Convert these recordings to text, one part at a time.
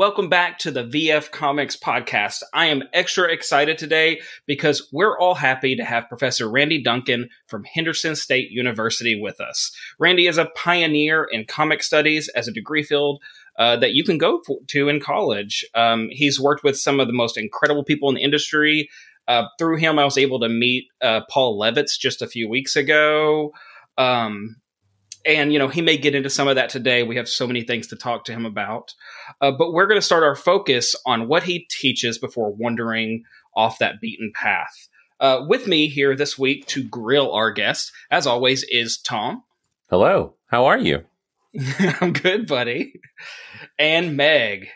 Welcome back to the VF Comics podcast. I am extra excited today because we're all happy to have Professor Randy Duncan from Henderson State University with us. Randy is a pioneer in comic studies as a degree field uh, that you can go for, to in college. Um, he's worked with some of the most incredible people in the industry. Uh, through him, I was able to meet uh, Paul Levitz just a few weeks ago. Um, and you know he may get into some of that today we have so many things to talk to him about uh, but we're going to start our focus on what he teaches before wandering off that beaten path uh, with me here this week to grill our guest as always is tom hello how are you i'm good buddy and meg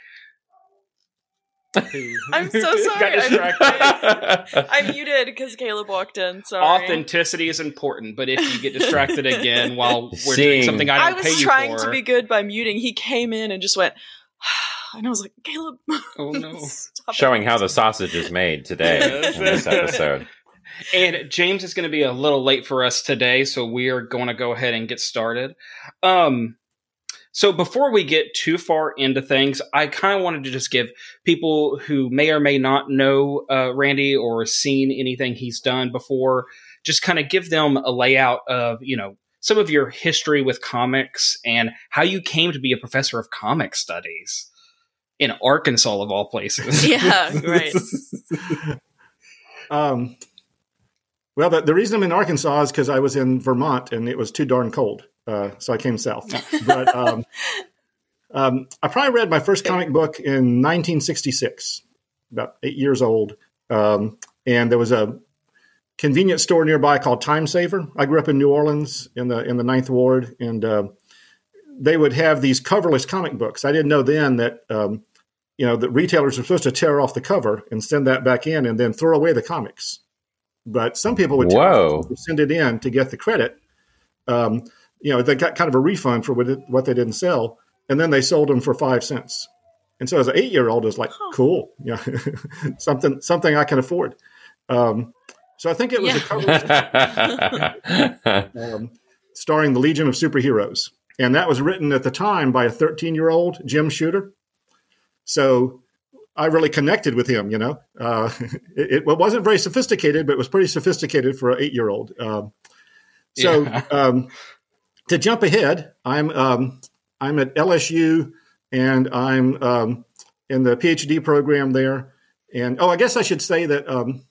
I'm so sorry. I, I muted because Caleb walked in. Sorry. Authenticity is important, but if you get distracted again while we're Seeing. doing something I don't I pay you for, I was trying to be good by muting. He came in and just went, and I was like, Caleb. Oh no! Showing it. how the sausage is made today in this episode. And James is going to be a little late for us today, so we are going to go ahead and get started. Um, so before we get too far into things, I kind of wanted to just give people who may or may not know uh, Randy or seen anything he's done before, just kind of give them a layout of, you know, some of your history with comics and how you came to be a professor of comic studies in Arkansas of all places. Yeah, right. um, well, the, the reason I'm in Arkansas is because I was in Vermont and it was too darn cold. Uh, so I came south. but um, um, I probably read my first comic book in 1966, about eight years old. Um, and there was a convenience store nearby called Time Saver. I grew up in New Orleans in the in the Ninth Ward, and uh, they would have these coverless comic books. I didn't know then that um, you know the retailers were supposed to tear off the cover and send that back in, and then throw away the comics. But some people would send it in to get the credit. Um, you know, they got kind of a refund for what, it, what they didn't sell, and then they sold them for five cents. And so, as an eight-year-old, was like, huh. cool, yeah, something something I can afford. Um, so I think it was yeah. a cover um, starring the Legion of Superheroes, and that was written at the time by a 13-year-old Jim Shooter. So I really connected with him. You know, uh, it, it, wasn't very sophisticated, but it was pretty sophisticated for an eight-year-old. Um, so. Yeah. Um, to jump ahead, I'm um, I'm at LSU and I'm um, in the PhD program there. And oh, I guess I should say that um,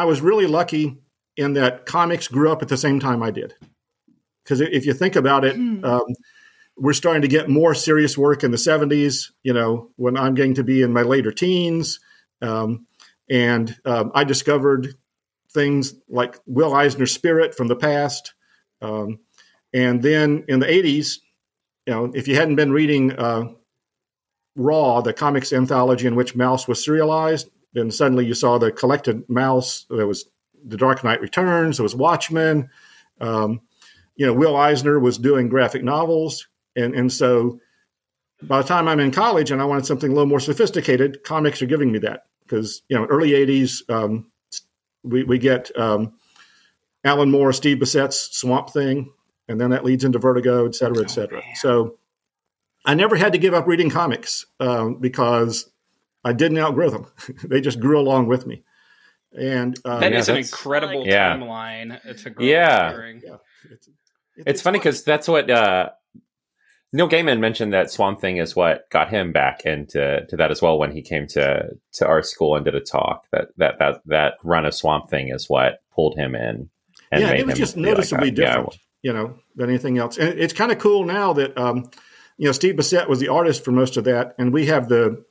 I was really lucky in that comics grew up at the same time I did. Because if you think about it, hmm. um, we're starting to get more serious work in the 70s, you know, when I'm going to be in my later teens. Um, and um, I discovered things like Will Eisner's Spirit from the past. Um, and then in the 80s, you know, if you hadn't been reading uh, Raw, the comics anthology in which Maus was serialized, then suddenly you saw the collected Maus. There was The Dark Knight Returns, there was Watchmen. Um, you know, Will Eisner was doing graphic novels. And, and so by the time I'm in college and I wanted something a little more sophisticated, comics are giving me that. Because, you know, early 80s, um, we, we get um, Alan Moore, Steve Bissette's Swamp Thing, and then that leads into Vertigo, et cetera, et cetera. Oh, so I never had to give up reading comics um, because I didn't outgrow them; they just grew along with me. And um, that yeah, is an incredible yeah. timeline to grow yeah. yeah. It's, it's, it's funny because that's what uh, Neil Gaiman mentioned that Swamp Thing is what got him back into to that as well when he came to to our school and did a talk. That that that that run of Swamp Thing is what pulled him in. And yeah, it was just noticeably like, different. Yeah, you know, than anything else. And it's kind of cool now that, um, you know, Steve Bissette was the artist for most of that. And we have the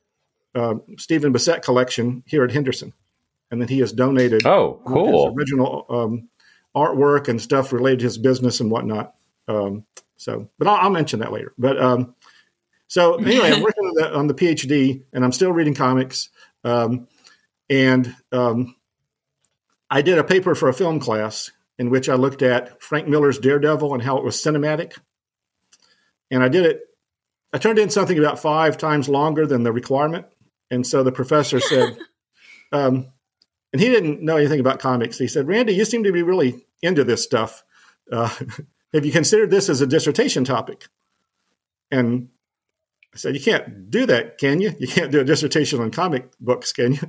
uh, Stephen Bissette collection here at Henderson. And then he has donated oh, cool. original um, artwork and stuff related to his business and whatnot. Um, so, but I'll, I'll, mention that later. But um, so anyway, I'm working on the, on the, PhD and I'm still reading comics. Um, and um, I did a paper for a film class in which I looked at Frank Miller's Daredevil and how it was cinematic. And I did it, I turned in something about five times longer than the requirement. And so the professor said, um, and he didn't know anything about comics. He said, Randy, you seem to be really into this stuff. Uh, have you considered this as a dissertation topic? And I said, "You can't do that, can you? You can't do a dissertation on comic books, can you?"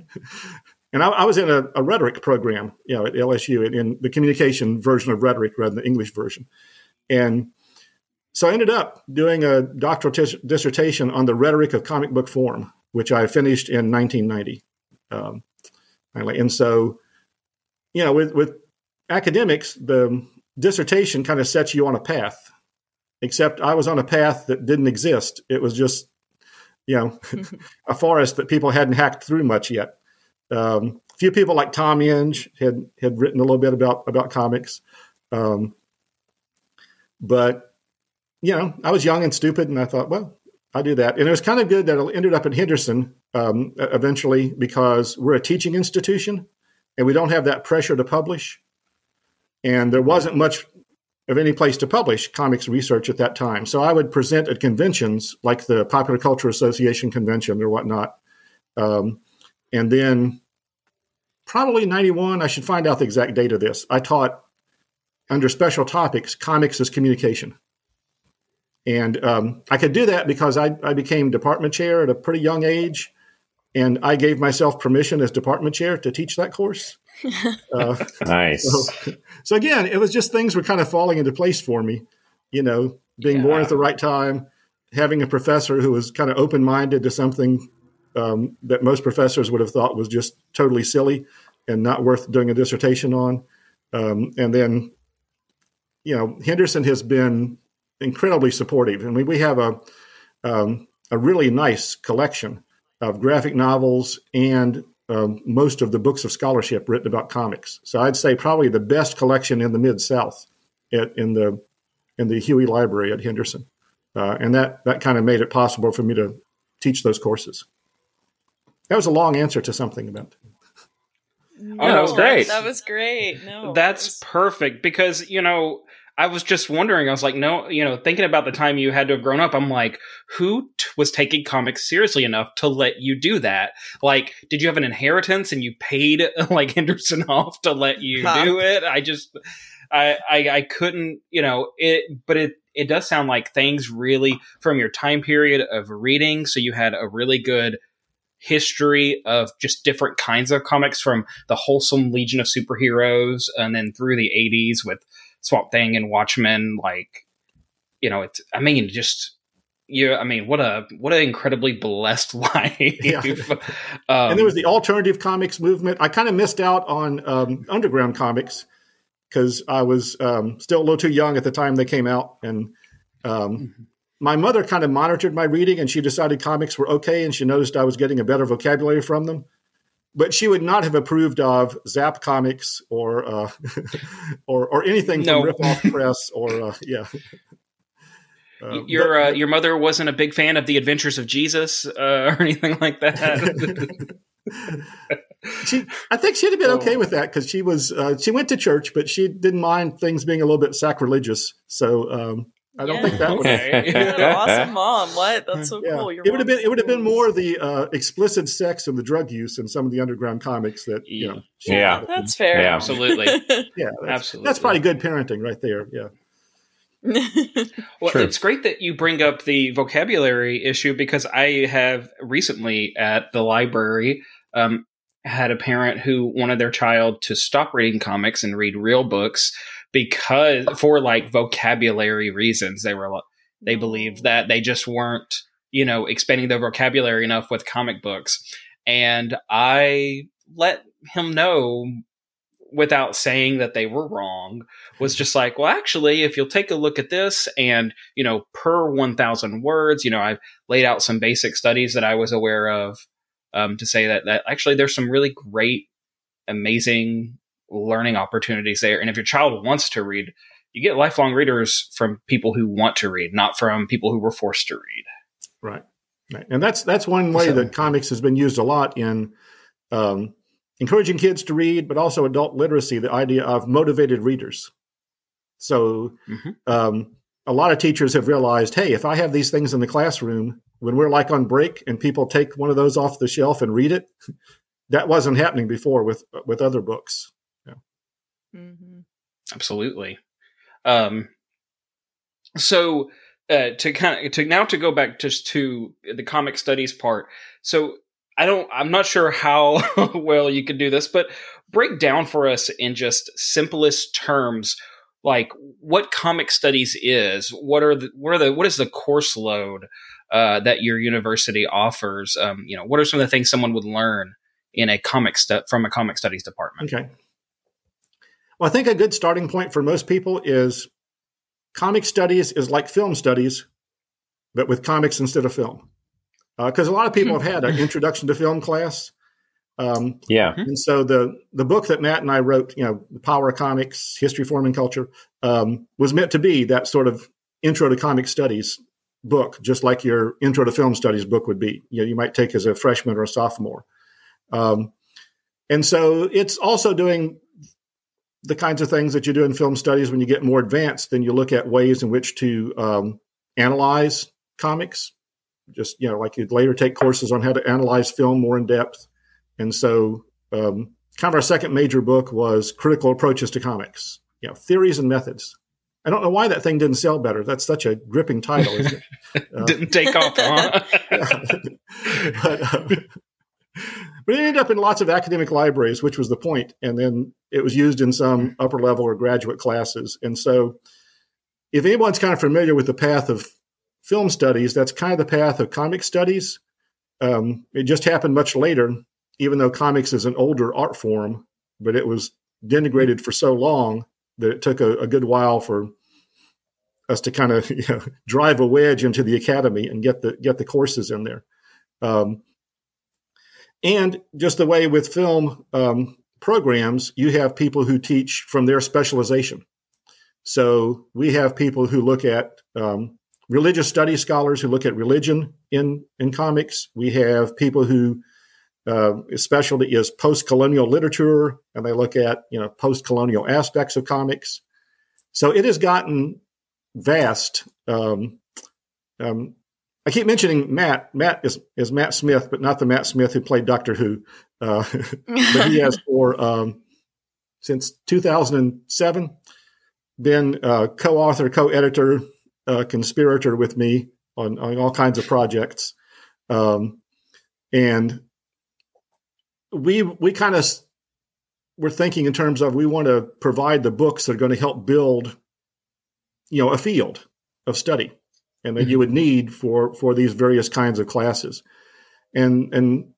and I, I was in a, a, rhetoric program, you know, at LSU, in, in the communication version of rhetoric rather than the English version, and so I ended up doing a doctoral t- dissertation on the rhetoric of comic book form, which I finished in 1990. Um, and so, you know, with, with academics, the dissertation kind of sets you on a path, except I was on a path that didn't exist. It was just, you know, a forest that people hadn't hacked through much yet. Um, a few people like Tom Inge had, had written a little bit about, about comics. Um, but, you know, I was young and stupid, and I thought, well, I'll do that. And it was kind of good that it ended up at Henderson um, eventually because we're a teaching institution and we don't have that pressure to publish. And there wasn't much of any place to publish comics research at that time. So I would present at conventions like the Popular Culture Association convention or whatnot. Um, and then probably 91, I should find out the exact date of this. I taught under special topics comics as communication. And um, I could do that because I, I became department chair at a pretty young age. And I gave myself permission as department chair to teach that course. Uh, nice. So, so, again, it was just things were kind of falling into place for me. You know, being yeah. born at the right time, having a professor who was kind of open minded to something um, that most professors would have thought was just totally silly and not worth doing a dissertation on. Um, and then, you know, Henderson has been incredibly supportive. and we, we have a, um, a really nice collection of graphic novels and um, most of the books of scholarship written about comics. So I'd say probably the best collection in the Mid South in the in the Huie Library at Henderson, uh, and that that kind of made it possible for me to teach those courses. That was a long answer to something about. No, oh, that was great. That was great. No, that's was... perfect because you know I was just wondering. I was like, no, you know, thinking about the time you had to have grown up. I'm like, who t- was taking comics seriously enough to let you do that? Like, did you have an inheritance and you paid like Henderson off to let you huh. do it? I just, I, I, I couldn't, you know, it, but it, it does sound like things really from your time period of reading. So you had a really good history of just different kinds of comics from the wholesome Legion of Superheroes and then through the 80s with Swamp Thing and Watchmen. Like, you know, it's. I mean, just you. I mean, what a what an incredibly blessed life. Yeah. um, and there was the alternative comics movement. I kind of missed out on um, underground comics because I was um, still a little too young at the time they came out, and um, mm-hmm. my mother kind of monitored my reading, and she decided comics were okay, and she noticed I was getting a better vocabulary from them but she would not have approved of Zap Comics or uh, or or anything no. from Rip Off Press or uh, yeah. Uh, your but, uh, your mother wasn't a big fan of the Adventures of Jesus uh, or anything like that. she, I think she'd have been okay oh. with that because she was uh, she went to church, but she didn't mind things being a little bit sacrilegious. So um, I don't yeah. think that would. Okay. awesome mom. What? That's so yeah. cool. Your it would have been. It would have been more the uh, explicit sex and the drug use in some of the underground comics that you know. Yeah, that's fair. Yeah, absolutely. yeah, that's, absolutely. That's probably good parenting right there. Yeah. well, True. it's great that you bring up the vocabulary issue because I have recently at the library um, had a parent who wanted their child to stop reading comics and read real books because for like vocabulary reasons they were they believed that they just weren't you know expanding their vocabulary enough with comic books. And i let him know without saying that they were wrong was just like well actually if you'll take a look at this and you know per 1000 words you know i've laid out some basic studies that i was aware of um, to say that that actually there's some really great amazing learning opportunities there. And if your child wants to read, you get lifelong readers from people who want to read, not from people who were forced to read. Right. Right. And that's that's one way so, that comics has been used a lot in um, encouraging kids to read, but also adult literacy. The idea of motivated readers. So, mm-hmm. um, a lot of teachers have realized, hey, if I have these things in the classroom when we're like on break and people take one of those off the shelf and read it, that wasn't happening before with with other books. Mm-hmm. Absolutely. Um, so uh, to kind of to now to go back just to the comic studies part. So I don't, I'm not sure how well you could do this, but break down for us in just simplest terms, like what comic studies is. What are the, what are the, what is the course load uh, that your university offers? Um, you know, what are some of the things someone would learn in a comic stu- from a comic studies department? Okay. Well, I think a good starting point for most people is comic studies is like film studies, but with comics instead of film. Because uh, a lot of people have had an introduction to film class. Um, yeah. And so the the book that Matt and I wrote, you know, the Power of Comics, History, Form, and Culture, um, was meant to be that sort of intro to comic studies book, just like your intro to film studies book would be. You know, you might take as a freshman or a sophomore. Um, and so it's also doing the kinds of things that you do in film studies when you get more advanced then you look at ways in which to um, analyze comics. Just you know like you'd later take courses on how to analyze film more in depth. And so um, kind of our second major book was critical approaches to comics. You know theories and methods. I don't know why that thing didn't sell better. That's such a gripping title isn't it? Uh, didn't take off huh? but, uh, but it ended up in lots of academic libraries, which was the point. And then it was used in some upper level or graduate classes. And so, if anyone's kind of familiar with the path of film studies, that's kind of the path of comic studies. Um, it just happened much later, even though comics is an older art form, but it was denigrated for so long that it took a, a good while for us to kind of you know, drive a wedge into the academy and get the get the courses in there. Um, and just the way with film um, programs, you have people who teach from their specialization. So we have people who look at um, religious studies scholars who look at religion in, in comics. We have people who uh, specialty is post-colonial literature, and they look at you know post-colonial aspects of comics. So it has gotten vast. Um, um, I keep mentioning Matt. Matt is, is Matt Smith, but not the Matt Smith who played Doctor Who. Uh, but he has for um, since 2007 been uh, co-author, co-editor, uh, conspirator with me on, on all kinds of projects, um, and we we kind of we're thinking in terms of we want to provide the books that are going to help build, you know, a field of study and that mm-hmm. you would need for for these various kinds of classes. And and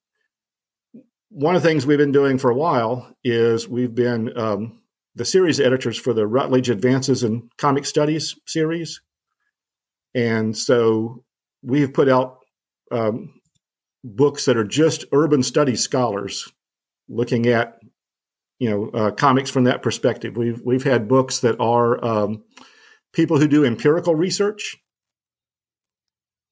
one of the things we've been doing for a while is we've been um, the series editors for the Routledge Advances in Comic Studies series, and so we've put out um, books that are just urban studies scholars looking at you know uh, comics from that perspective. We've we've had books that are um, people who do empirical research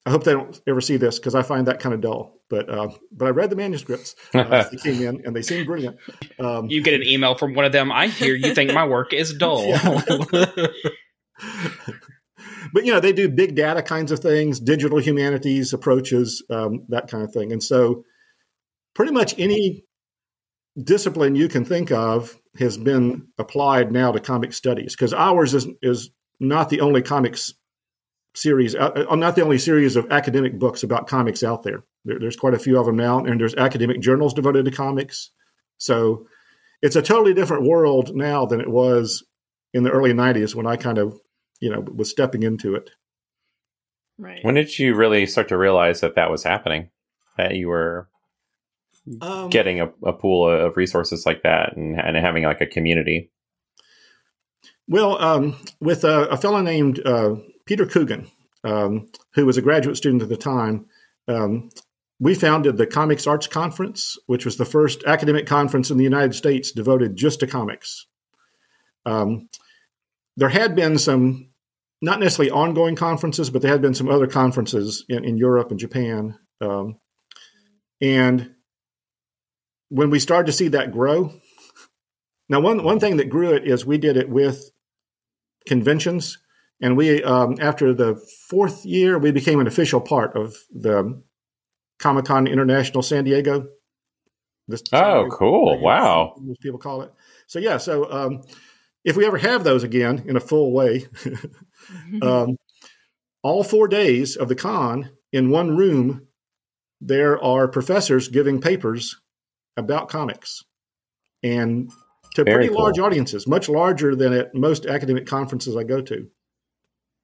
I hope they don't ever see this because I find that kind of dull. But uh, but I read the manuscripts. Uh, they came in and they seem brilliant. Um, you get an email from one of them. I hear you think my work is dull. but you know they do big data kinds of things, digital humanities approaches, um, that kind of thing. And so pretty much any discipline you can think of has been applied now to comic studies because ours is is not the only comics series. Uh, uh, not the only series of academic books about comics out there. there. There's quite a few of them now, and there's academic journals devoted to comics. So it's a totally different world now than it was in the early '90s when I kind of, you know, was stepping into it. Right. When did you really start to realize that that was happening? That you were um, getting a, a, pool of resources like that and, and having like a community. Well, um, with a, a fellow named uh, Peter Coogan, um, who was a graduate student at the time, um, we founded the Comics Arts Conference, which was the first academic conference in the United States devoted just to comics. Um, there had been some, not necessarily ongoing conferences, but there had been some other conferences in, in Europe and Japan. Um, and when we started to see that grow, now one one thing that grew it is we did it with conventions and we, um, after the fourth year, we became an official part of the Comic Con International San Diego. This, oh, cool! Wow, most people call it. So yeah, so um, if we ever have those again in a full way, um, all four days of the con in one room, there are professors giving papers about comics and to Very pretty large audiences, much larger than at most academic conferences I go to.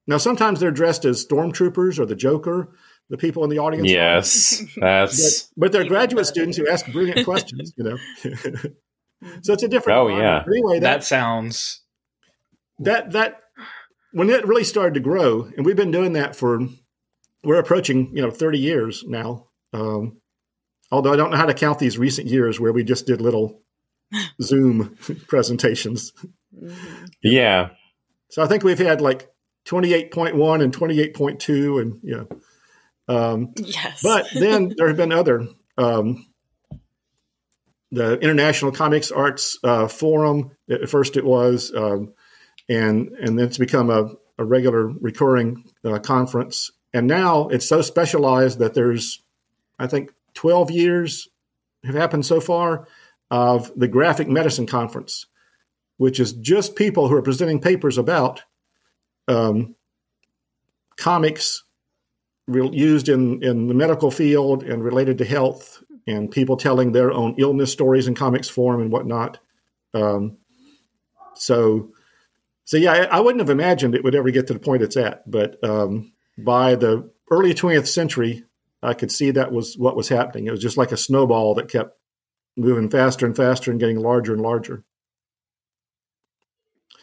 Now, sometimes they're dressed as stormtroopers or the Joker, the people in the audience. Yes, But, that's but they're graduate students who ask brilliant questions, you know. so it's a different. Oh, environment. yeah. But anyway, That that, sounds that that when it really started to grow, and we've been doing that for we're approaching you know 30 years now. Um, although I don't know how to count these recent years where we just did little Zoom presentations. yeah. So I think we've had like 28.1 and 28.2, and yeah. Um, Yes. but then there have been other. Um, the International Comics Arts uh, Forum. At first, it was, um, and and then it's become a, a regular recurring uh, conference. And now it's so specialized that there's, I think, 12 years have happened so far of the Graphic Medicine Conference, which is just people who are presenting papers about um, comics re- used in, in the medical field and related to health, and people telling their own illness stories in comics form and whatnot. Um, so, so yeah, I, I wouldn't have imagined it would ever get to the point it's at, but um, by the early 20th century, I could see that was what was happening. It was just like a snowball that kept moving faster and faster and getting larger and larger.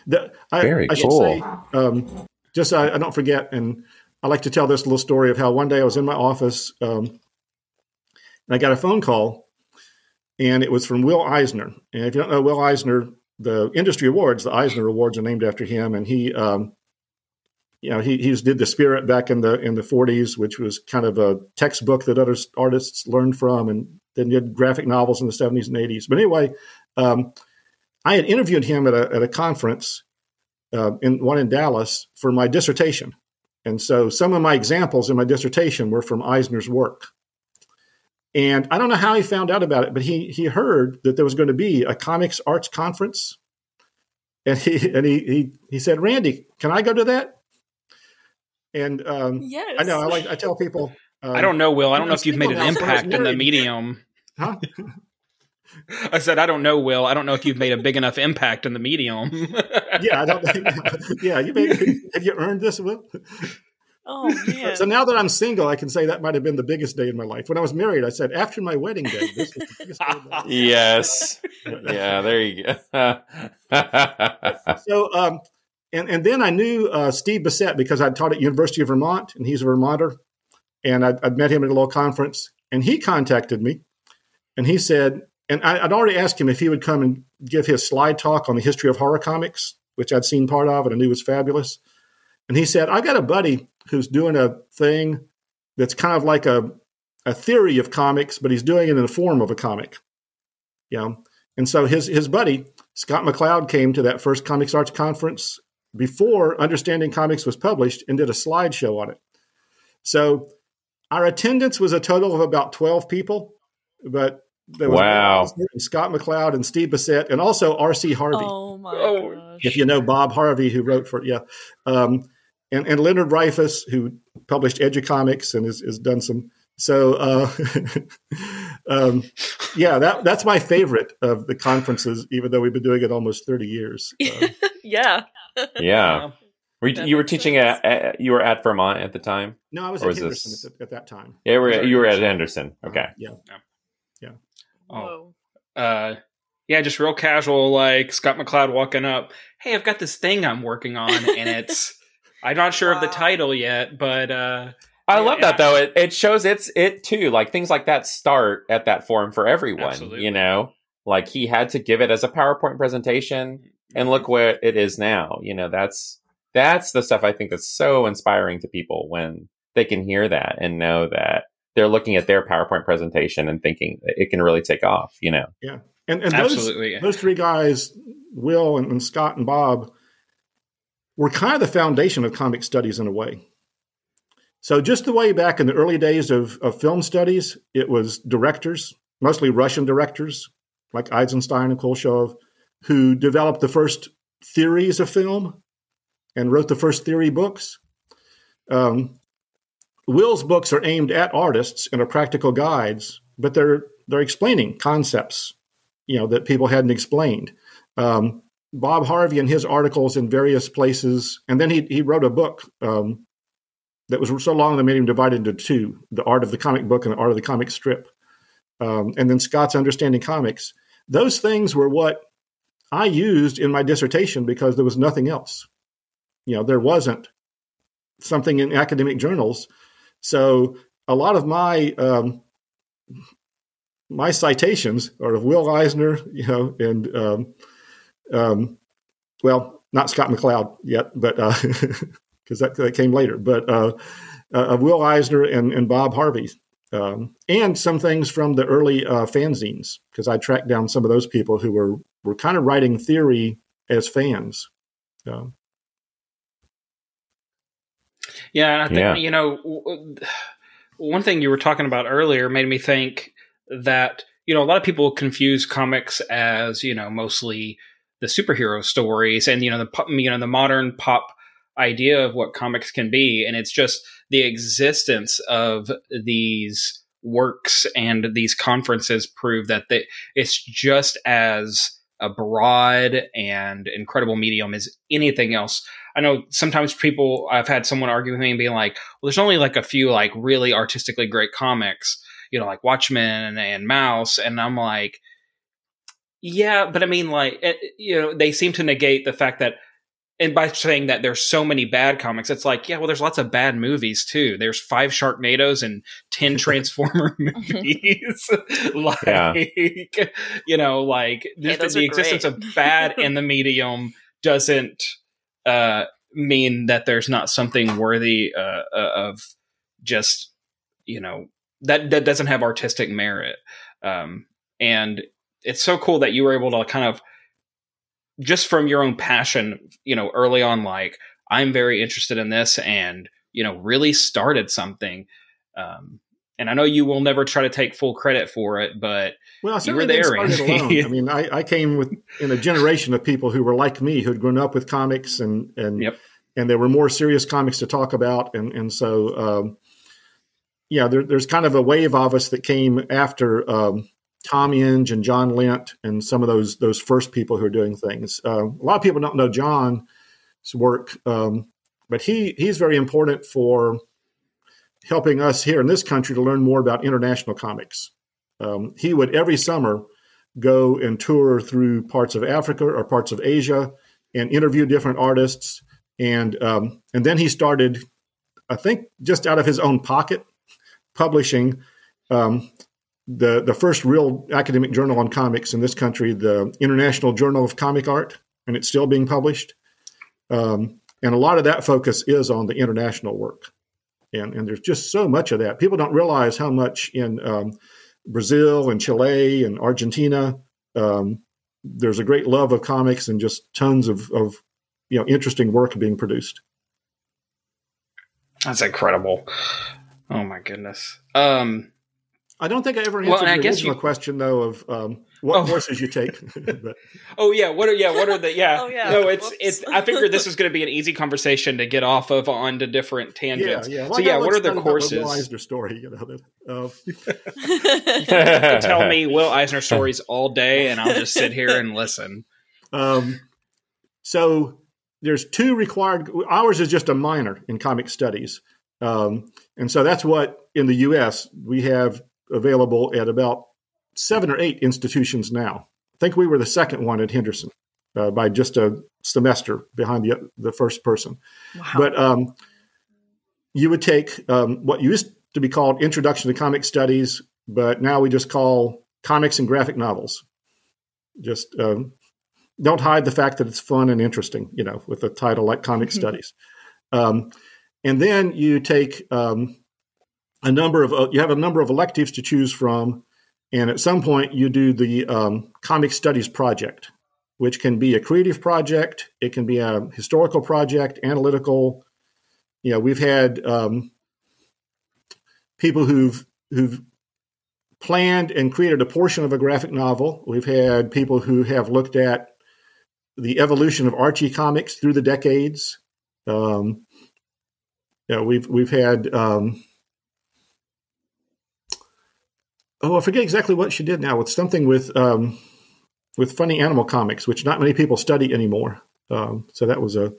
The, I, Very I should cool. say, um, just so I, I don't forget, and I like to tell this little story of how one day I was in my office um, and I got a phone call, and it was from Will Eisner. And if you don't know Will Eisner, the industry awards, the Eisner Awards, are named after him, and he, um, you know, he he did the Spirit back in the in the 40s, which was kind of a textbook that other artists learned from, and then did graphic novels in the 70s and 80s. But anyway, um, I had interviewed him at a at a conference uh, in one in Dallas for my dissertation. And so some of my examples in my dissertation were from Eisner's work. And I don't know how he found out about it, but he he heard that there was going to be a comics arts conference. And he and he he, he said, Randy, can I go to that? And um, yes. I know I like I tell people um, I don't know, Will. I don't know if you've made an impact in the medium. Huh? I said, I don't know, Will. I don't know if you've made a big enough impact in the medium. Yeah, I don't. yeah, you may, have you earned this, Will? Oh man. So now that I'm single, I can say that might have been the biggest day in my life. When I was married, I said after my wedding day, this was the biggest day of my life. Yes. Yeah, there you go. So, um, and and then I knew uh, Steve Bissette because I'd taught at University of Vermont, and he's a Vermonter, and I'd, I'd met him at a little conference, and he contacted me, and he said, and I, I'd already asked him if he would come and give his slide talk on the history of horror comics, which I'd seen part of and I knew was fabulous, and he said, I got a buddy who's doing a thing that's kind of like a a theory of comics, but he's doing it in the form of a comic, you know. And so his his buddy Scott McCloud came to that first Comics Arts conference before Understanding Comics was published and did a slideshow on it. So our attendance was a total of about 12 people, but Wow. Will Eisner and Scott McCloud and Steve Bissette and also R.C. Harvey. Oh my Oh, gosh. If you know Bob Harvey, who wrote for yeah, um, and, and Leonard Rifas, who published Educomics and has, has done some. So, uh, um, yeah, that that's my favorite of the conferences, even though we've been doing it almost thirty years. Uh, yeah. yeah. Were you, you were teaching at, at you were at Vermont at the time? no, I was Or at is Henderson this- at, at that time. Yeah, you were, you were at Henderson. Okay. Yeah. Oh. Whoa. uh, yeah, just real casual, like Scott McCloud walking up. Hey, I've got this thing I'm working on, and it's I'm not sure of the title yet, but uh, I Yeah, love yeah. that though. It, it shows it's it too. Like things like that start at that forum for everyone. Absolutely. You know, like he had to give it as a PowerPoint presentation, and look where it is now. You know, that's that's the stuff I think that's so inspiring to people when they can hear that and know that they're looking at their PowerPoint presentation and thinking it can really take off. You know, Yeah. And, and those, absolutely. those three guys, Will and, and Scott and Bob, were kind of the foundation of comic studies in a way. So just the way back in the early days of, of film studies, it was directors, mostly Russian directors like Eisenstein and Kuleshov, who developed the first theories of film and wrote the first theory books. Um, Will's books are aimed at artists and are practical guides, but they're they're explaining concepts, you know, that people hadn't explained. Um, Bob Harvey in his articles in various places, and then he he wrote a book um, that was so long that made him divided into two: the art of the comic book and the art of the comic strip. Um, and then Scott's understanding comics. Those things were what I used in my dissertation because there was nothing else. You know, there wasn't something in academic journals. So a lot of my um, my citations are of Will Eisner, you know, and um, um, well, not Scott McCloud yet, but because uh, that, that came later, but uh, uh, of Will Eisner and, and Bob Harvey, um, and some things from the early uh, fanzines, because I tracked down some of those people who were were kind of writing theory as fans. Um, yeah, I think yeah. you know one thing you were talking about earlier made me think that you know a lot of people confuse comics as you know mostly the superhero stories and you know the you know the modern pop idea of what comics can be and it's just the existence of these works and these conferences prove that they, it's just as a broad and incredible medium as anything else. I know sometimes people I've had someone argue with me and being like, "Well, there's only like a few like really artistically great comics, you know, like Watchmen and Maus, and I'm like, "Yeah, but I mean, like, it, you know, they seem to negate the fact that and by saying that there's so many bad comics, it's like, yeah, well, there's lots of bad movies too. There's five Sharknados and ten Transformer movies. like, yeah. you know, like hey, the, the existence of bad in the medium doesn't uh, mean that there's not something worthy uh, uh, of just, you know, that that doesn't have artistic merit. Um, and it's so cool that you were able to kind of just from your own passion, you know, early on, like I'm very interested in this, and you know, really started something. Um, and I know you will never try to take full credit for it, but well, you were there. alone. I mean, I, I, came with in a generation of people who were like me, who'd grown up with comics, and and yep. and there were more serious comics to talk about, and and so um, yeah, there, there's kind of a wave of us that came after um, Tom Inge and John Lent and some of those those first people who are doing things. Uh, a lot of people don't know John's work, um, but he he's very important for helping us here in this country to learn more about international comics. Um, he would every summer go and tour through parts of Africa or parts of Asia and interview different artists, and um, and then he started, I think, just out of his own pocket, publishing um, the the first real academic journal on comics in this country, the International Journal of Comic Art, and it's still being published. Um, and a lot of that focus is on the international work, and and there's just so much of that. People don't realize how much in um, Brazil and Chile and Argentina um, there's a great love of comics and just tons of, of you know interesting work being produced. That's incredible. Oh my goodness. Um, I don't think I ever answered well, the original you... question though of um, what oh. courses you take. but... Oh yeah, what are yeah, what are the yeah? oh, yeah. No, it's Whoops. it's. I figured this was going to be an easy conversation to get off of onto different tangents. Yeah, yeah. Well, so yeah, what are the courses? Will Eisner story, you know. That, uh... tell me Will Eisner stories all day, and I'll just sit here and listen. Um, so there's two required. Ours is just a minor in comic studies. Um, and so that's what in the U.S. we have available at about seven or eight institutions now. I think we were the second one at Henderson uh, by just a semester behind the the first person. Wow. But um, you would take um, what used to be called Introduction to Comic Studies, but now we just call comics and graphic novels. Just um, don't hide the fact that it's fun and interesting, you know, with a title like Comic. Studies. Um, and then you take um, a number of uh, you have a number of electives to choose from, and at some point you do the um, comic studies project, which can be a creative project, it can be a historical project, analytical. You know, we've had um, people who've who've planned and created a portion of a graphic novel. We've had people who have looked at the evolution of Archie comics through the decades. Um, know, we've we've had. Um, oh, I forget exactly what she did now. With something with um, with funny animal comics, which not many people study anymore. Um, so that was a,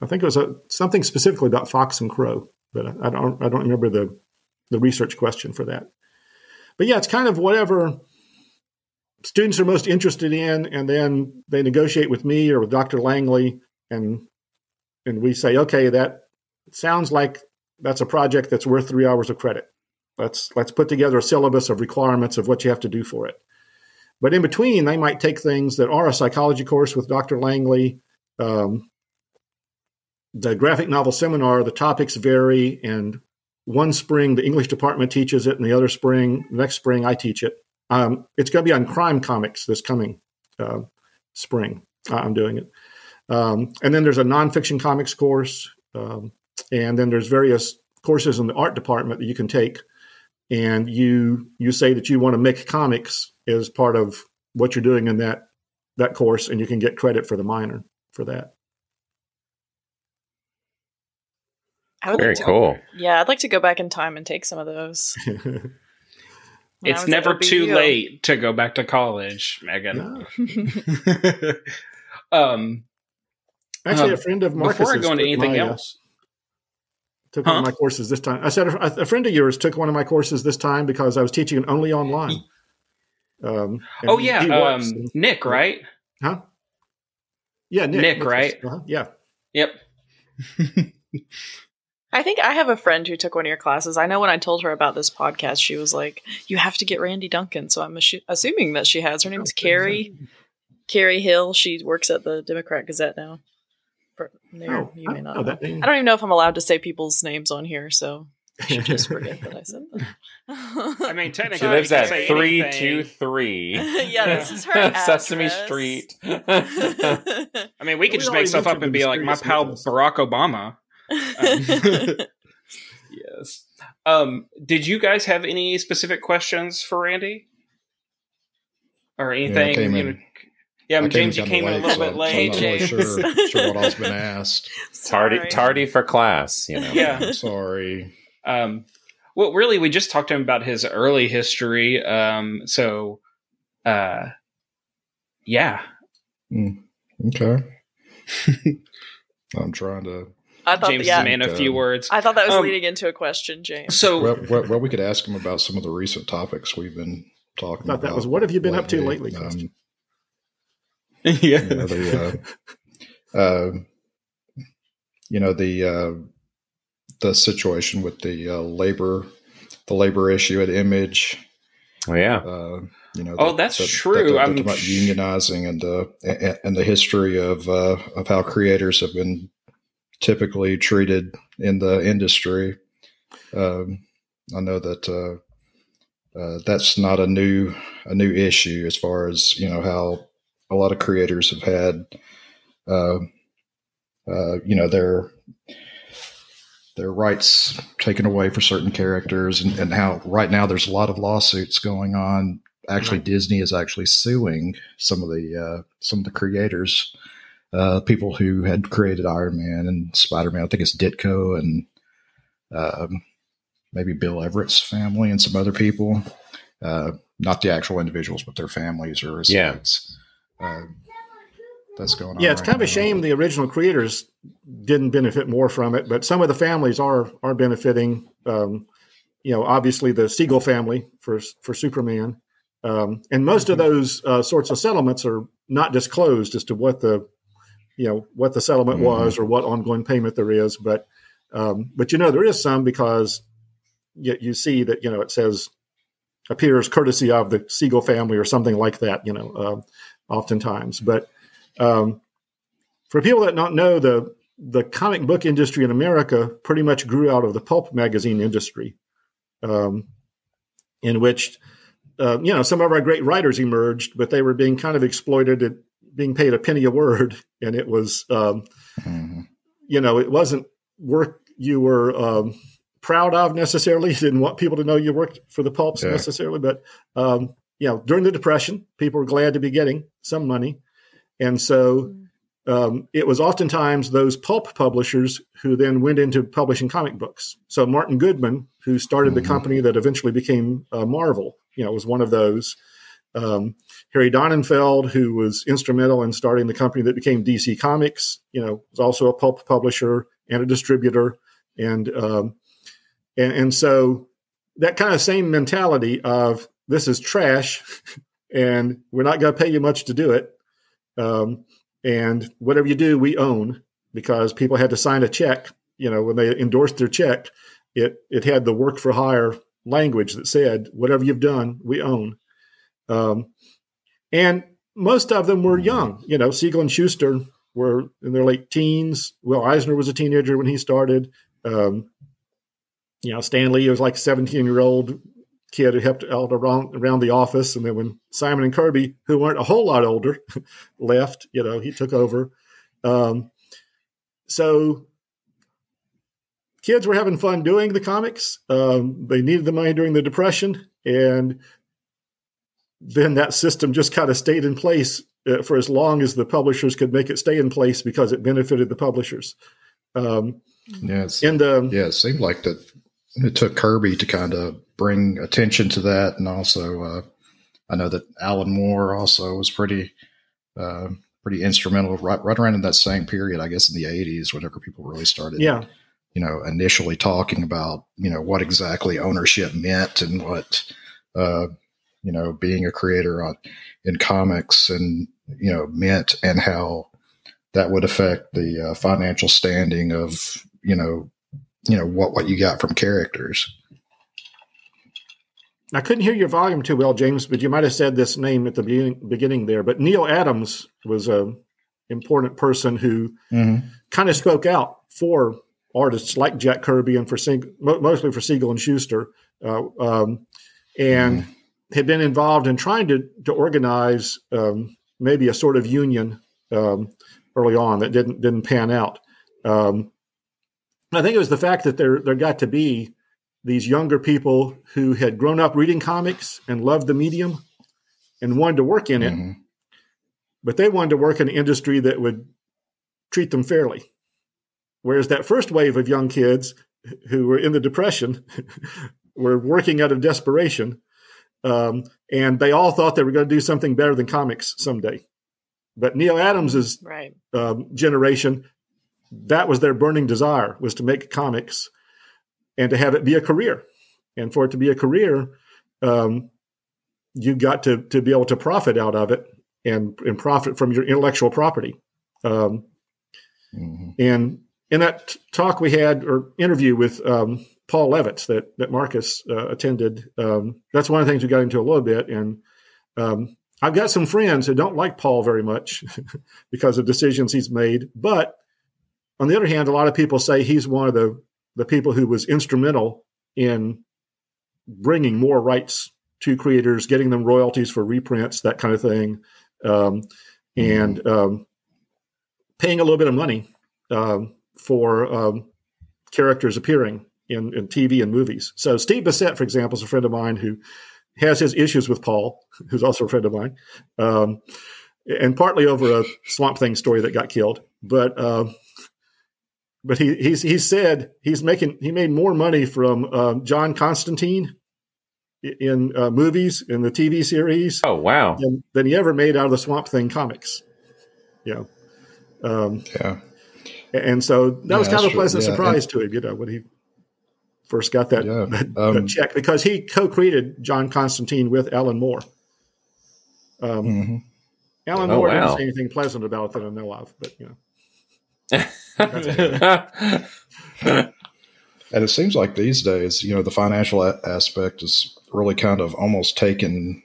I think it was a something specifically about fox and crow, but I, I don't I don't remember the the research question for that. But yeah, it's kind of whatever students are most interested in, and then they negotiate with me or with Dr. Langley, and and we say, okay, that sounds like that's a project that's worth three hours of credit. Let's let's put together a syllabus of requirements of what you have to do for it. But in between, they might take things that are a psychology course with Dr. Langley. Um, the graphic novel seminar, the topics vary, and one spring the English department teaches it, and the other spring, next spring, I teach it. Um, it's going to be on crime comics this coming uh, spring. I'm doing it. Um, and then there's a nonfiction comics course. Um, and then there's various courses in the art department that you can take and you you say that you want to make comics as part of what you're doing in that that course and you can get credit for the minor for that. Very like cool to, yeah i'd like to go back in time and take some of those. It's never too late to go back to college megan. Um actually um, a friend of Marcus before i go into anything my, uh, else took huh? one of my courses this time. I said a, a, friend of yours took one of my courses this time because I was teaching it only online. Um, oh yeah, um, and, Nick, right? Huh? Yeah, Nick, Nick right? Uh-huh, yeah. Yep. I think I have a friend who took one of your classes. I know when I told her about this podcast, she was like, "You have to get Randy Duncan." So I'm assu- assuming that she has. Her name is Carrie. Carrie Hill. She works at the Democrat Gazette now. Oh, you may not. I don't even know if I'm allowed to say people's names on here, so I should just forget that I said that. I mean, technically, she lives at three two three. Yeah, this is her Sesame Street. I mean, we could just make stuff up and be like my pal Barack Obama. Um, yes. Um, did you guys have any specific questions for Randy or anything? Yeah, yeah, I James, you came in a little so bit late. I'm not really sure, sure what all's been asked. Tardy, tardy for class. You know. Yeah, I'm sorry. Um, well, really, we just talked to him about his early history. Um, so, uh, yeah. Mm, okay. I'm trying to. I thought, James yeah, man a few words. I thought that was um, leading into a question, James. So, well, well, well, we could ask him about some of the recent topics we've been talking about. That was what have you been lately? up to lately? Um, yeah. You know, the, uh, uh, you know the uh, the situation with the uh, labor, the labor issue at Image. Oh yeah. Uh, you know. Oh, that's true. That, I'm talking about unionizing and the and the history of uh, of how creators have been typically treated in the industry. Um, I know that uh, uh, that's not a new a new issue as far as you know how a lot of creators have had, uh, uh, you know, their their rights taken away for certain characters, and, and, how right now there's a lot of lawsuits going on. Actually, Disney is actually suing some of the uh, some of the creators, uh, people who had created Iron Man and Spider Man. I think it's Ditko and um, maybe Bill Everett's family and some other people. Uh, not the actual individuals, but their families or estates. Uh, that's going on. Yeah, it's right kind of now. a shame the original creators didn't benefit more from it, but some of the families are are benefiting. Um, you know, obviously the Siegel family for for Superman, um, and most mm-hmm. of those uh, sorts of settlements are not disclosed as to what the you know what the settlement mm-hmm. was or what ongoing payment there is. But um, but you know there is some because you, you see that you know it says appears courtesy of the Siegel family or something like that. You know, uh, oftentimes. But um, for people that don't know, the the comic book industry in America pretty much grew out of the pulp magazine industry, um, in which uh, you know some of our great writers emerged, but they were being kind of exploited at being paid a penny a word, and it was um, mm-hmm. you know it wasn't work you were um, proud of necessarily. You didn't want people to know you worked for the pulps yeah. necessarily, but um, you know, during the Depression, people were glad to be getting some money. And so um, it was oftentimes those pulp publishers who then went into publishing comic books. So Martin Goodman, who started mm-hmm. the company that eventually became uh, Marvel, you know, was one of those. Um, Harry Donenfeld, who was instrumental in starting the company that became DC Comics, you know, was also a pulp publisher and a distributor, and um, and, and so that kind of same mentality of this is trash, and we're not going to pay you much to do it, um, and whatever you do, we own because people had to sign a check. You know, when they endorsed their check, it it had the work for hire language that said, whatever you've done, we own. Um, and most of them were young. You know, Siegel and Shuster were in their late teens. Will Eisner was a teenager when he started. Um, you know, Stan Lee was like 17 year old kid who helped out around, around the office. And then when Simon and Kirby, who weren't a whole lot older, left, you know, he took over. Um, so kids were having fun doing the comics. Um, they needed the money during the Depression, and then that system just kind of stayed in place uh, for as long as the publishers could make it stay in place because it benefited the publishers. Um, yes, and um, yeah, it seemed like that. It took Kirby to kind of bring attention to that, and also uh, I know that Alan Moore also was pretty. Uh, pretty instrumental right, right around in that same period, I guess in the 80s, whenever people really started yeah you know, initially talking about, you know, what exactly ownership meant and what, uh, you know, being a creator on, in comics and, you know, meant and how that would affect the uh, financial standing of, you know, you know, what, what you got from characters. I couldn't hear your volume too well, James, but you might have said this name at the beginning, beginning there. But Neal Adams was a important person who mm-hmm. kind of spoke out for artists like Jack Kirby and for mostly for Siegel and Shuster, uh, um, and mm. had been involved in trying to to organize um, maybe a sort of union um, early on that didn't didn't pan out. Um, I think it was the fact that there there got to be these younger people who had grown up reading comics and loved the medium and wanted to work in it, mm-hmm. but they wanted to work in an industry that would treat them fairly. Whereas that first wave of young kids who were in the Depression were working out of desperation. Um, and they all thought they were going to do something better than comics someday. But Neal Adams's right. um, generation, that was their burning desire was to make comics and to have it be a career. And for it to be a career, um, you got to to be able to profit out of it and and profit from your intellectual property. Um, mm-hmm. And in that talk we had or interview with um, Paul Levitz that that Marcus uh, attended, um, that's one of the things we got into a little bit. And um, I've got some friends who don't like Paul very much because of decisions he's made. But on the other hand, a lot of people say he's one of the the people who was instrumental in bringing more rights to creators, getting them royalties for reprints, that kind of thing, um, and mm-hmm. um, paying a little bit of money um, for um, characters appearing in, in TV and movies. So Steve Bissette, for example, is a friend of mine who has his issues with Paul, who's also a friend of mine, um, and partly over a Swamp Thing story that got killed. But uh, but he he's he said he's making he made more money from um, John Constantine in uh, movies in the TV series. Oh wow! Than, than, he ever made out of the Swamp Thing comics. Yeah. Um, yeah. And so that yeah, was kind of a pleasant yeah. surprise and, to him, you know, when he first got that, yeah. that, um, that, check because he co-created John Constantine with Alan Moore. Um, mm-hmm. Alan oh, Moore wow. didn't say anything pleasant about it that I know of, but you know. and it seems like these days, you know, the financial a- aspect is really kind of almost taken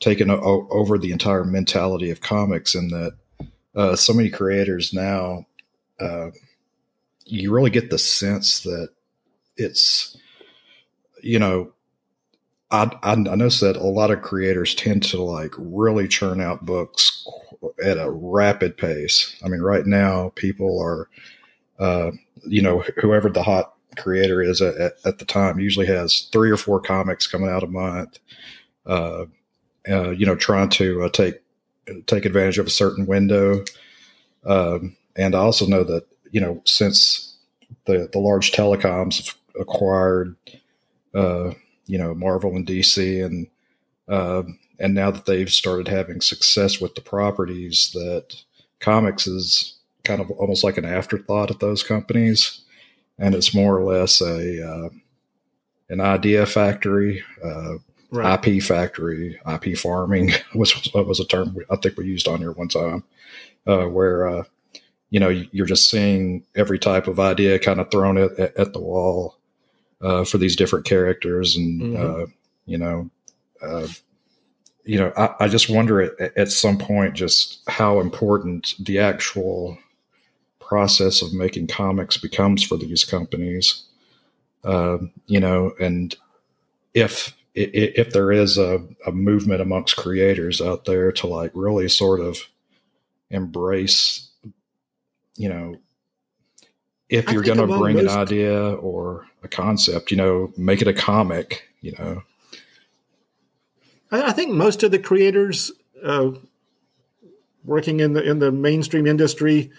taken o- over the entire mentality of comics, in that uh, so many creators now uh, you really get the sense that it's, you know, I, I, I notice that a lot of creators tend to like really churn out books at a rapid pace. I mean, right now people are, uh, you know, whoever the hot creator is at, at, the time usually has three or four comics coming out a month. Uh, uh, you know, trying to uh, take take advantage of a certain window Um, and I also know that you know since the the large telecoms have acquired, uh, you know, Marvel and DC, and uh, and now that they've started having success with the properties, that comics is kind of almost like an afterthought at those companies, and it's more or less a uh, an idea factory, uh, right. IP factory, IP farming was was a term I think we used on here one time, uh, where uh, you know you're just seeing every type of idea kind of thrown at, at the wall uh, for these different characters, and mm-hmm. Uh, you know. You know, I, I just wonder at, at some point just how important the actual process of making comics becomes for these companies. Uh, you know, and if if there is a, a movement amongst creators out there to like really sort of embrace, you know, if you're going to bring an idea or a concept, you know, make it a comic, you know. I, think most of the creators uh, working in the in the mainstream industry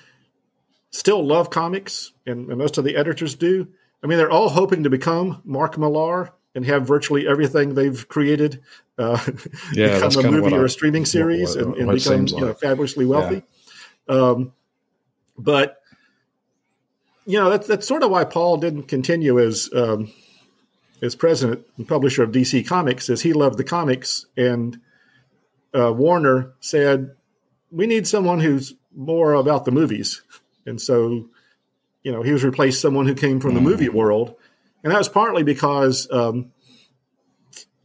still love comics, and, and, most of the editors do. I mean, they're all hoping to become Mark Millar and have virtually everything they've created uh, yeah, become a movie or a streaming series what, what, and, and become you know, fabulously wealthy. Yeah. Um, but you know that's that's sort of why Paul didn't continue as um, as president and publisher of DC Comics, is he loved the comics, and uh, Warner said we need someone who's more about the movies, and so you know he was replaced someone who came from the movie mm. world and that was partly because um,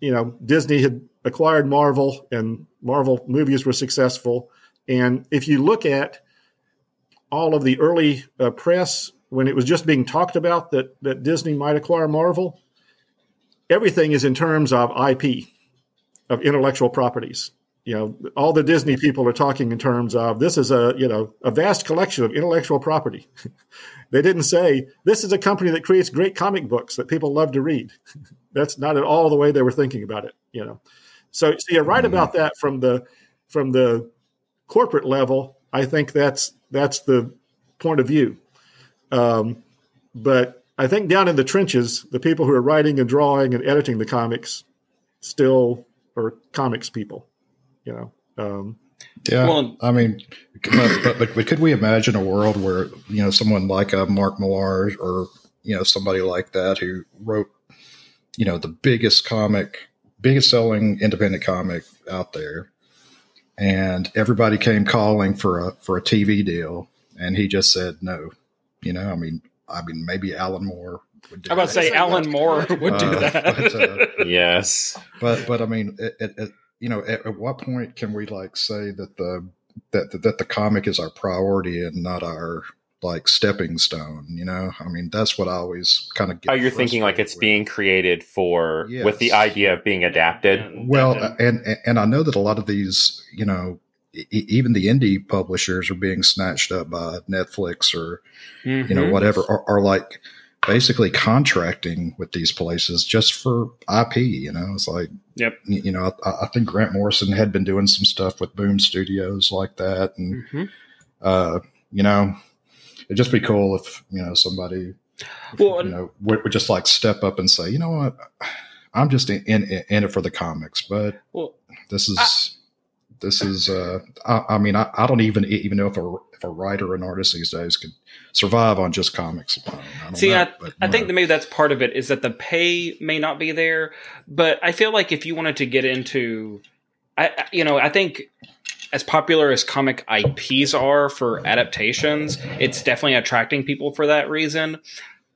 you know Disney had acquired Marvel, and Marvel movies were successful. And if you look at all of the early uh, press when it was just being talked about that that Disney might acquire Marvel, everything is in terms of IP, of intellectual properties. You know, all the Disney people are talking in terms of this is a you know a vast collection of intellectual property. They didn't say this is a company that creates great comic books that people love to read. That's not at all the way they were thinking about it. You know, so, so you're right mm-hmm. about that from the from the corporate level. I think that's that's the point of view. Um, but I think down in the trenches, the people who are writing and drawing and editing the comics still are comics people. You know, um, yeah, well, I mean, but, but, but could we imagine a world where you know someone like a Mark Millar or you know somebody like that who wrote you know the biggest comic, biggest selling independent comic out there, and everybody came calling for a for a TV deal, and he just said no. You know, I mean, I mean, maybe Alan Moore would do. I about to say Alan Moore would do uh, that. But, uh, yes, but but I mean, it, it, it you know, at, at, what point can we like say that the that that the comic is our priority and not our like stepping stone? You know, I mean, that's what I always kind of. get. Oh, you're thinking like it's with. being created for yes. with the idea of being adapted. Well, and and I know that a lot of these, you know, even the indie publishers are being snatched up by Netflix or mm-hmm. you know mm-hmm. whatever, are, are like basically contracting with these places just for IP. You know, it's like, yep. You know, I, I think Grant Morrison had been doing some stuff with Boom Studios like that, and mm-hmm. uh, you know, it'd just be cool if you know somebody, well, you know, would, would, just like step up and say, you know what, I'm just in in, in it for the comics, but well, this is. This is, uh, I, I mean, I, I, don't even even know if a if a writer or an artist these days could survive on just comics alone. I See, know, I, but, I think that maybe that's part of it is that the pay may not be there, but I feel like if you wanted to get into, I you know, I think as popular as comic IPs are for adaptations, it's definitely attracting people for that reason.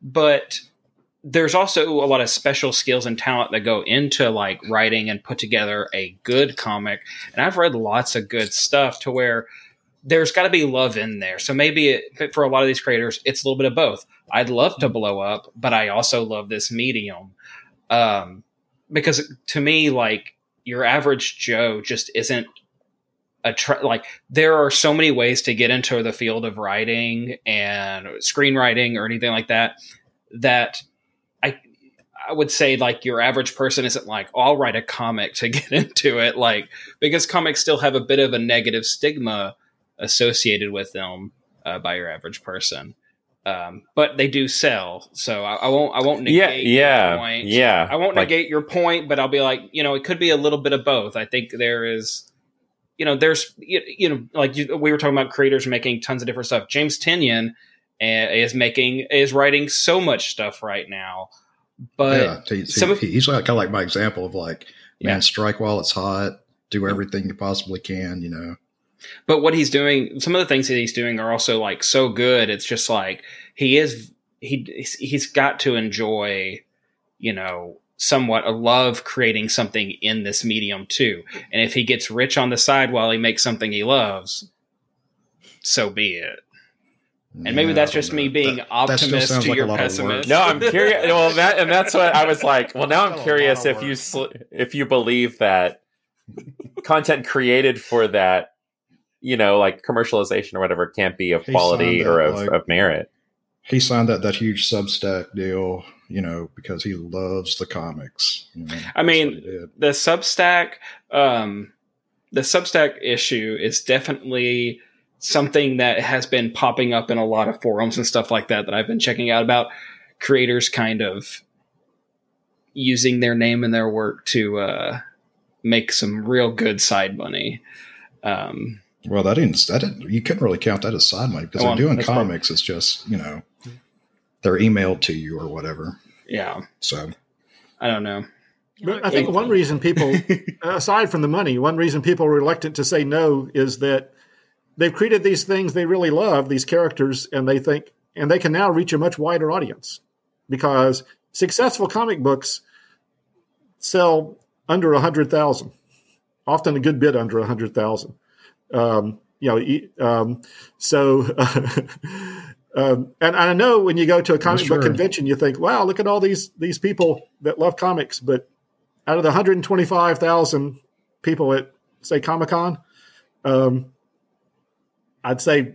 But there's also a lot of special skills and talent that go into like writing and put together a good comic. And I've read lots of good stuff to where there's got to be love in there. So maybe it, for a lot of these creators, it's a little bit of both. I'd love to blow up, but I also love this medium. Um, because to me, like your average Joe just isn't a like there are so many ways to get into the field of writing and screenwriting or anything like that that I would say like your average person isn't like oh, I'll write a comic to get into it like because comics still have a bit of a negative stigma associated with them. uh, by your average person. Um, but they do sell, so I, I won't. I won't negate. Yeah, yeah, point. yeah. I won't Like- negate your point, but I'll be like, you know, it could be a little bit of both. I think there is, you know, there's, you, you know, like you, we were talking about creators making tons of different stuff. James Tynion uh, is making is writing so much stuff right now, but yeah, he, he- some of- he's like kind of like my example of like, Yeah. man, strike while it's hot, do everything you possibly can. You know, but what he's doing, some of the things that he's doing are also like so good. It's just like he is he he's got to enjoy, you know, somewhat a love creating something in this medium too. And if he gets rich on the side while he makes something he loves, so be it. And maybe Yeah, that's I don't just me being That- that optimist sounds to like your lot pessimist. No, I'm curious. Well, that and that's what I was like. Well, now I'm curious if you sl- if you believe that content created for that, you know, like commercialization or whatever, can't be of He quality or that, of, like- of merit. he signed that that huge Substack deal, you know, because he loves the comics. You know, I mean, what he did. the Substack, um, the Substack issue is definitely something that has been popping up in a lot of forums and stuff like that that I've been checking out about creators kind of using their name and their work to uh, make some real good side money. Um, well, that didn't that didn't, you couldn't really count that as side money because Well, they're doing that's prob- comics. it's just you know they're emailed to you or whatever. yeah, So I don't know. But I think one reason people, aside from the money, one reason people are reluctant to say no is that they've created these things they really love, these characters, and they think, and they can now reach a much wider audience because successful comic books sell under a hundred thousand, often a good bit under a hundred thousand. Um, you know, um, so. Um, and I know when you go to a comic That's book convention, you think, "Wow, look at all these these people that love comics." But out of the 125,000 people at say Comic Con, um, I'd say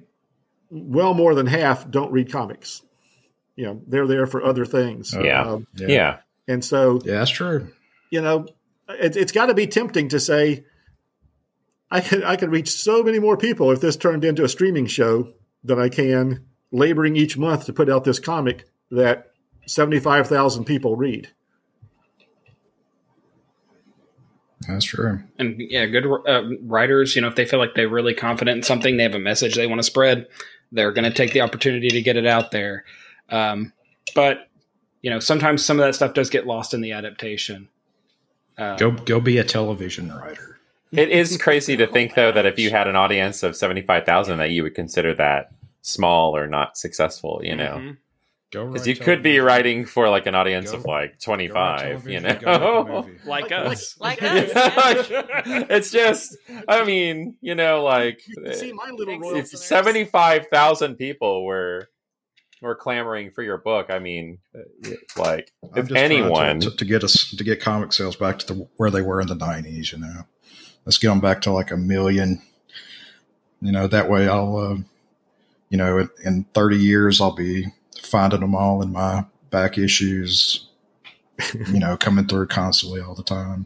well more than half don't read comics. You know, they're there for other things. Yeah. Um, yeah, Yeah. and so, Yeah, that's true. you know, it, it's got to be tempting to say, I could I could reach so many more people if this turned into a streaming show than I can laboring each month to put out this comic that 75,000 people read. That's true. and yeah, good uh, writers, you know, if they feel like they're really confident in something, they have a message they want to spread, they're going to take the opportunity to get it out there. Um, but you know, sometimes some of that stuff does get lost in the adaptation. Uh, Go go be a television writer. It is crazy to think though that if you had an audience of seventy five thousand, that you would consider that small or not successful. You know, mhm. Go because you could be writing for like an audience Go- of like twenty Go write five. You television, go make know. like, Like- us, like Yeah, us. it's just, I mean, you know, like See my little if seventy five thousand people were were clamoring for your book, I mean, like I'm if just to- anyone, to, to get us to get comic sales back to the, where they were in the '90s, you know, let's get them back to like a million. You know, that way I'll, uh, you know, in, in 30 years I'll be finding them all in my back issues. you know, coming through constantly all the time.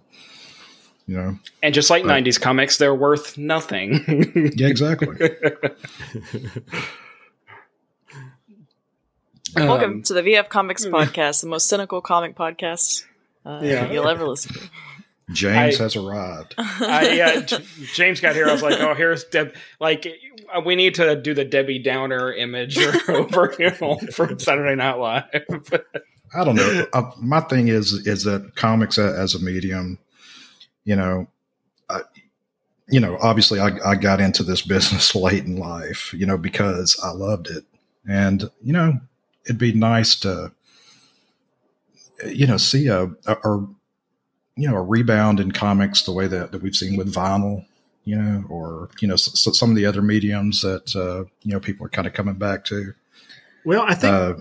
You know, and just like Right. '90s comics, they're worth nothing. yeah, exactly. Welcome Um, to the VF Comics podcast, the most cynical comic podcast uh, Yeah. you'll ever listen to. James I- has arrived. I, yeah, James got here. I was like, oh, here's Deb. Like, uh, we need to do the Debbie Downer image over you know, from Saturday Night Live. I don't know. Uh, my thing is is that comics a- as a medium, you know, I, you know, obviously I, I got into this business late in life, you know, because I loved it, and you know, it'd be nice to, you know, see a, a, a you know a rebound in comics the way that, that we've seen with vinyl, you know, or you know s s- some of the other mediums that uh, you know people are kind of coming back to. Well, I think Uh,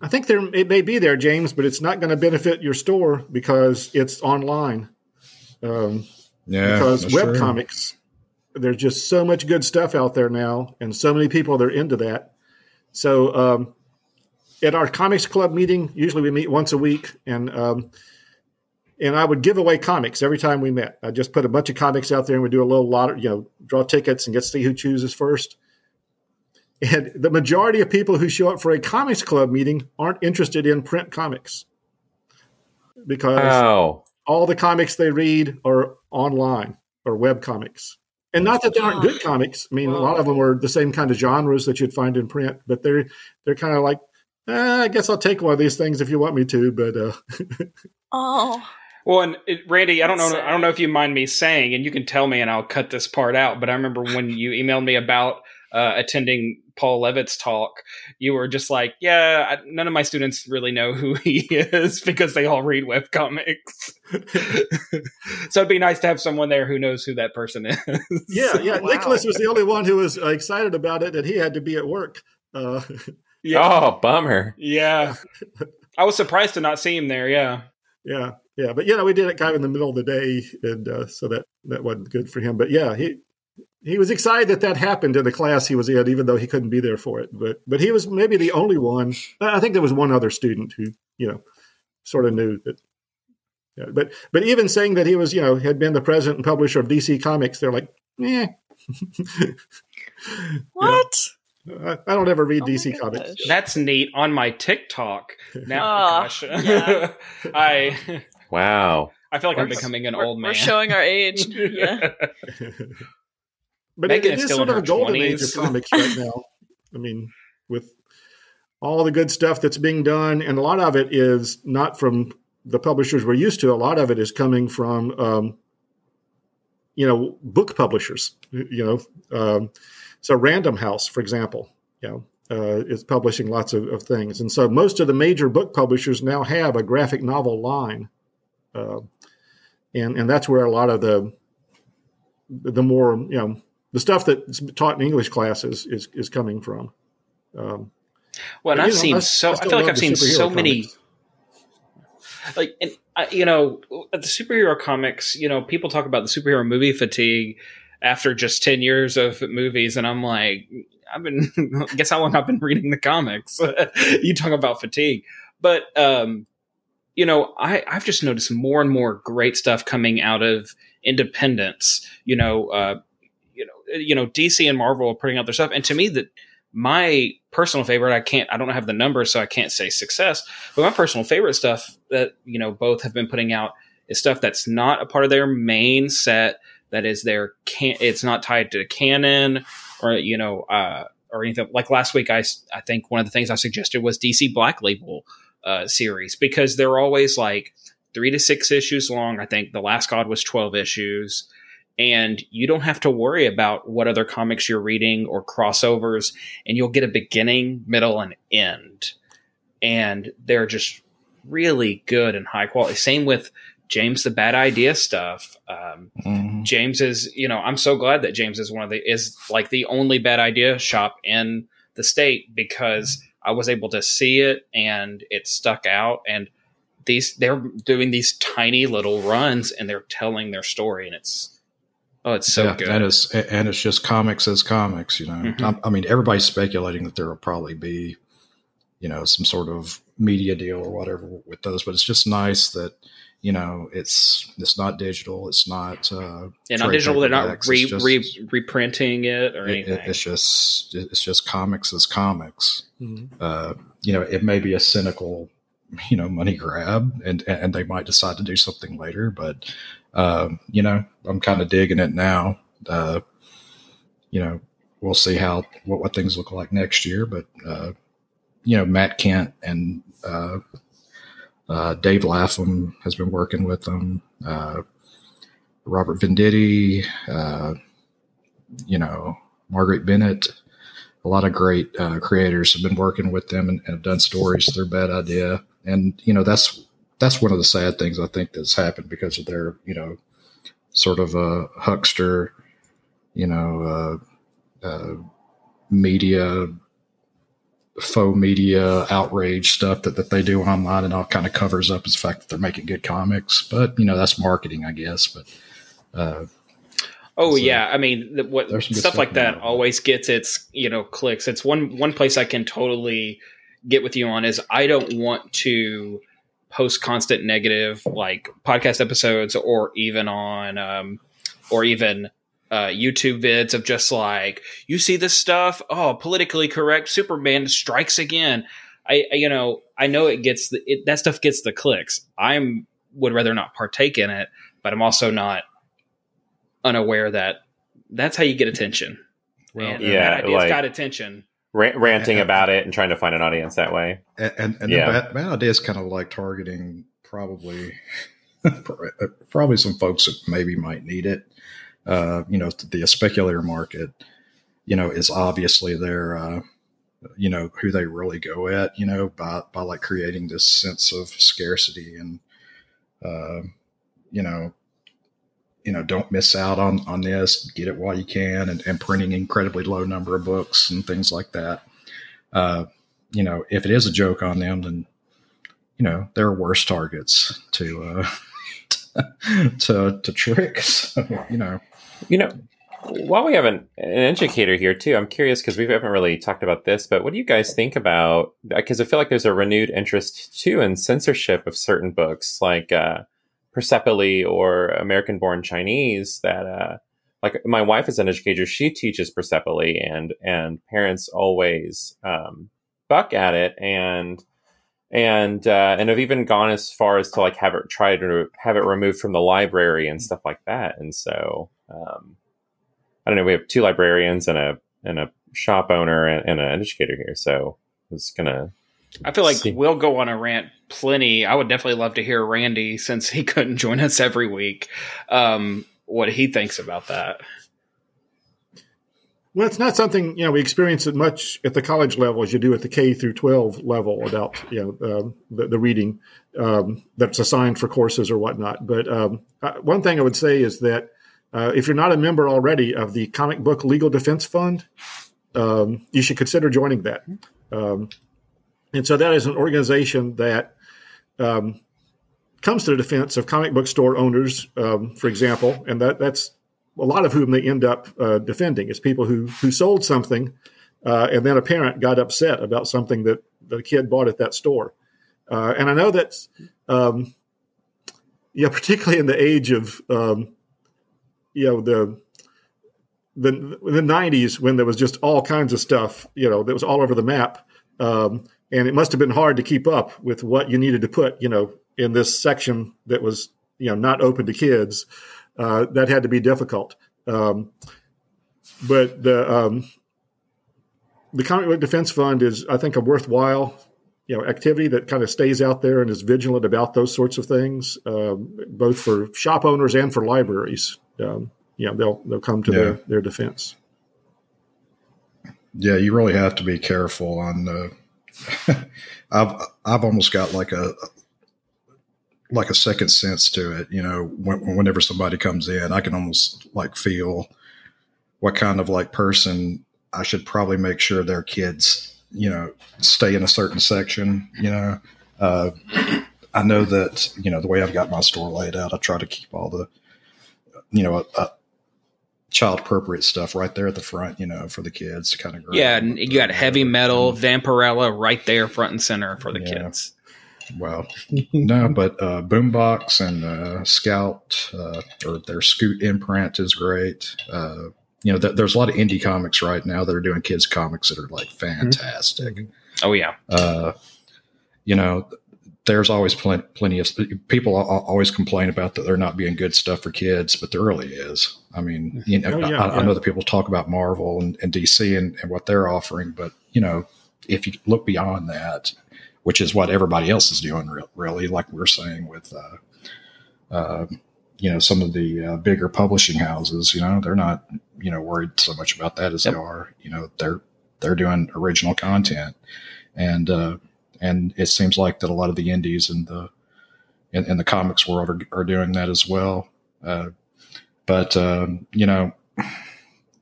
I think there it may be there, James, but it's not going to benefit your store because it's online. Um, yeah, because web true. comics, there's just so much good stuff out there now, and so many people that are into that. So, um, at our comics club meeting, usually we meet once a week, and um, and I would give away comics every time we met. I just put a bunch of comics out there, and we do a little lot, you know, draw tickets and get to see who chooses first. And the majority of people who show up for a comics club meeting aren't interested in print comics because Oh, all the comics they read are online or web comics. And not that they aren't good comics. I mean, a lot of them are the same kind of genres that you'd find in print, but they're they're kind of like, eh, I guess I'll take one of these things if you want me to. But uh, Oh, Well, and it, Randy, I don't know. I don't know if you mind me saying, and you can tell me, and I'll cut this part out. But I remember when you emailed me about uh, attending Paul Levitz talk, you were just like, "Yeah, I, none of my students really know who he is because they all read webcomics." so it'd be nice to have someone there who knows who that person is. yeah, yeah, Wow. Nicholas was the only one who was uh, excited about it, and he had to be at work. Uh, yeah, oh, bummer. yeah. I was surprised to not see him there. Yeah. yeah, yeah, but you know, we did it kind of in the middle of the day, and uh, so that that wasn't good for him. But yeah, he he was excited that that happened in the class he was in, even though he couldn't be there for it. But but he was maybe the only one. I think there was one other student who you know sort of knew that. Yeah, but but even saying that he was you know had been the president and publisher of DC Comics, they're like, eh. what? I, I don't ever read Oh DC Comics. That's neat on my TikTok. Now, Ah, gosh, yeah. I Wow. I feel like I'm We're- becoming an old man. We're showing our age. yeah. but Megan it, is it is still in sort of a golden age of comics right now. I mean, with all the good stuff that's being done, and a lot of it is not from the publishers we're used to. A lot of it is coming from, um, you know, book publishers. You know, um, so Random House, for example, you know, uh, is publishing lots of, of things, and so most of the major book publishers now have a graphic novel line, uh, and and that's where a lot of the the more you know the stuff that's taught in English classes is is coming from. Um, well, and I've know, seen I- so. I I, feel like I've seen so many. comics. Like, and I, you know, the superhero comics. You know, people talk about the superhero movie fatigue after just ten years of movies, and I'm like, I've been. guess how long I've been reading the comics? you talk about fatigue, but um, you know, I I've just noticed more and more great stuff coming out of independence. You know, uh, you know, you know, DC and Marvel are putting out their stuff, and to me, that my personal favorite, I can't, I don't have the numbers, so I can't say success. But my personal favorite stuff that you know both have been putting out is stuff that's not a part of their main set. That is their can. It's not tied to canon or you know uh, or anything. Like last week, I, I think one of the things I suggested was DC Black Label uh, series because they're always like three to six issues long. I think the last God was twelve issues and you don't have to worry about what other comics you're reading or crossovers and you'll get a beginning middle and end and they're just really good and high quality same with james the bad idea stuff um, Mhm. james is you know i'm so glad that james is one of the is like the only bad idea shop in the state because i was able to see it and it stuck out and these they're doing these tiny little runs and they're telling their story and it's oh it's so yeah, good and it's and it's just comics as comics. You know, Mhm. I, I mean, everybody's speculating that there will probably be, you know, some sort of media deal or whatever with those, but it's just nice that you know it's it's not digital, it's not uh, and on digital they're not re, just- re, reprinting it or it- anything it- it's just it's just comics as comics. Mhm. Uh, you know, it may be a cynical, you know, money grab, and and they might decide to do something later. But um, you know, I'm kind of digging it now. Uh, you know, we'll see how what, what things look like next year. But uh, you know, Matt Kindt and uh, uh, Dave Lapham has been working with them. Uh, Robert Venditti, uh, you know, Margaret Bennett, a lot of great uh, creators have been working with them and, and have done stories. They're bad idea, and you know that's that's one of the sad things I think that's happened because of their you know sort of a huckster, you know, uh, uh, media faux media outrage stuff that, that they do online and all kind of covers up is the fact that they're making good comics. But you know that's marketing i guess. But uh, Oh So, yeah, I mean, the, what good stuff like that always gets its you know clicks. It's one one place I can totally get with you on is I don't want to post constant negative like podcast episodes or even on um, or even uh, YouTube vids of just like you see this stuff. Oh, politically correct. Superman strikes again. I, I you know I know it gets the, it, that stuff gets the clicks. I'm would rather not partake in it, but I'm also not unaware that that's how you get attention. Well, and yeah, that like, got attention. ranting about it and trying to find an audience that way. And, and, and yeah. the bad, bad idea is kind of like targeting probably probably some folks that maybe might need it. Uh, you know, the speculator market, you know, is obviously their, uh, you know, who they really go at, you know, by, by like creating this sense of scarcity and, uh, you know, you know, don't miss out on, on this, get it while you can, and, and printing incredibly low number of books and things like that. Uh, you know, if it is a joke on them, then, you know, there are worse targets to, uh, to to trick. So, you know, you know. While we have an, an educator here too, I'm curious because we haven't really talked about this. But what do you guys think about? Because I feel like there's a renewed interest too in censorship of certain books, like uh, Persepolis or American Born Chinese. That uh, like my wife is an educator; she teaches Persepolis, and and parents always um, buck at it and and uh, and have even gone as far as to like have it try to have it removed from the library and stuff like that. And so um, I don't know. We have two librarians and a and a shop owner and, and an educator here, so it's gonna. I feel like see. we'll go on a rant plenty. I would definitely love to hear Randy since he couldn't join us every week. Um, what he thinks about that. Well, it's not something you know we experience it much at the college level as you do at the K through twelve level about you know uh, the, the, reading um, that's assigned for courses or whatnot. But um, uh, one thing I would say is that uh, if you're not a member already of the Comic Book Legal Defense Fund, um, you should consider joining that. Um, and so that is an organization that um, comes to the defense of comic book store owners, um, for example, and that that's a lot of whom they end up uh, defending is people who who sold something, uh, and then a parent got upset about something that the kid bought at that store. Uh, and I know that, um, yeah, particularly in the age of, um, you know, the the the '90s when there was just all kinds of stuff, you know, that was all over the map, um, and it must have been hard to keep up with what you needed to put, you know, in this section that was, you know, not open to kids uh, that had to be difficult. Um, but the um, the Comic Book Defense Fund is, I think, a worthwhile you know activity that kind of stays out there and is vigilant about those sorts of things, um, both for shop owners and for libraries. Um, know, they'll they'll come to yeah. their their defense. Yeah, you really have to be careful on. the. I've I've almost got like a like a second sense to it. You know, when, whenever somebody comes in, I can almost like feel what kind of like person I should probably make sure their kids, you know, stay in a certain section. You know, uh, I know that you know the way I've got my store laid out. I try to keep all the, you know, uh, child appropriate stuff right there at the front. You know, for the kids to kind of. Yeah, and you got heavy metal, Vampirella right there, front and center for the yeah. kids. Well, no, but uh, Boombox and uh, Scout uh, or their Scoot imprint is great. Uh, you know, th- there's a lot of indie comics right now that are doing kids comics that are like fantastic. Mm-hmm. Oh yeah. Uh, you know, there's always plenty, plenty of people always complain about that there not being good stuff for kids, but there really is. I mean, you know, oh, yeah, I, yeah. I, know that people talk about Marvel and, and DC and, and what they're offering, but you know, if you look beyond that, which is what everybody else is doing, really, like we're saying with, uh, uh, you know, some of the uh, bigger publishing houses. You know, they're not, you know, worried so much about that as yep. they are. You know, they're they're doing original content, and uh, and it seems like that a lot of the indies and the in, in the comics world are, are doing that as well. Uh, but um, you know,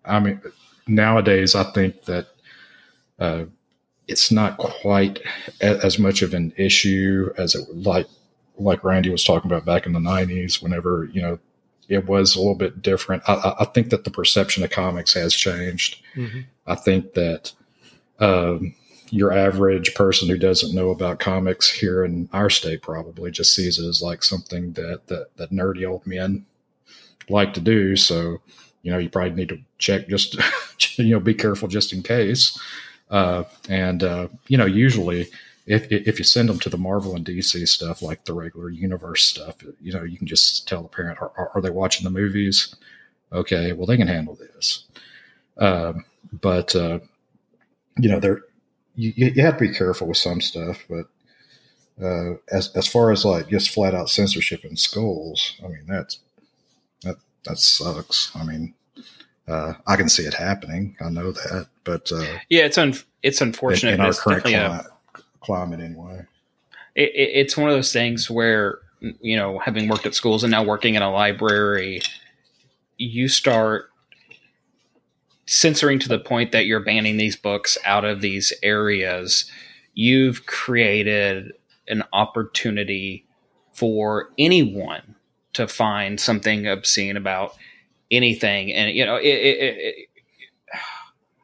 I mean, nowadays I think that uh, it's not quite as much of an issue as it like like Randy was talking about back in the '90s. Whenever you know it was a little bit different. I, I think that the perception of comics has changed. Mm-hmm. I think that um, your average person who doesn't know about comics here in our state probably just sees it as like something that that, that nerdy old men like to do. So you know, you probably need to check just, you know, be careful just in case. Uh, and, uh, you know, usually if, if you send them to the Marvel and DC stuff, like the regular universe stuff, you know, you can just tell the parent, are, are they watching the movies? Okay, well, they can handle this. Um, but, uh, you know, there, you, you have to be careful with some stuff, but, uh, as, as far as like just flat out censorship in schools, I mean, that's, that, that sucks. I mean, uh, I can see it happening. I know that, but uh, yeah, it's un- it's unfortunate. In, in our current climate, a, climate, anyway. It, it, it's one of those things where you know, having worked at schools and now working in a library, you start censoring to the point that you're banning these books out of these areas. You've created an opportunity for anyone to find something obscene about anything. And you know, it, it, it,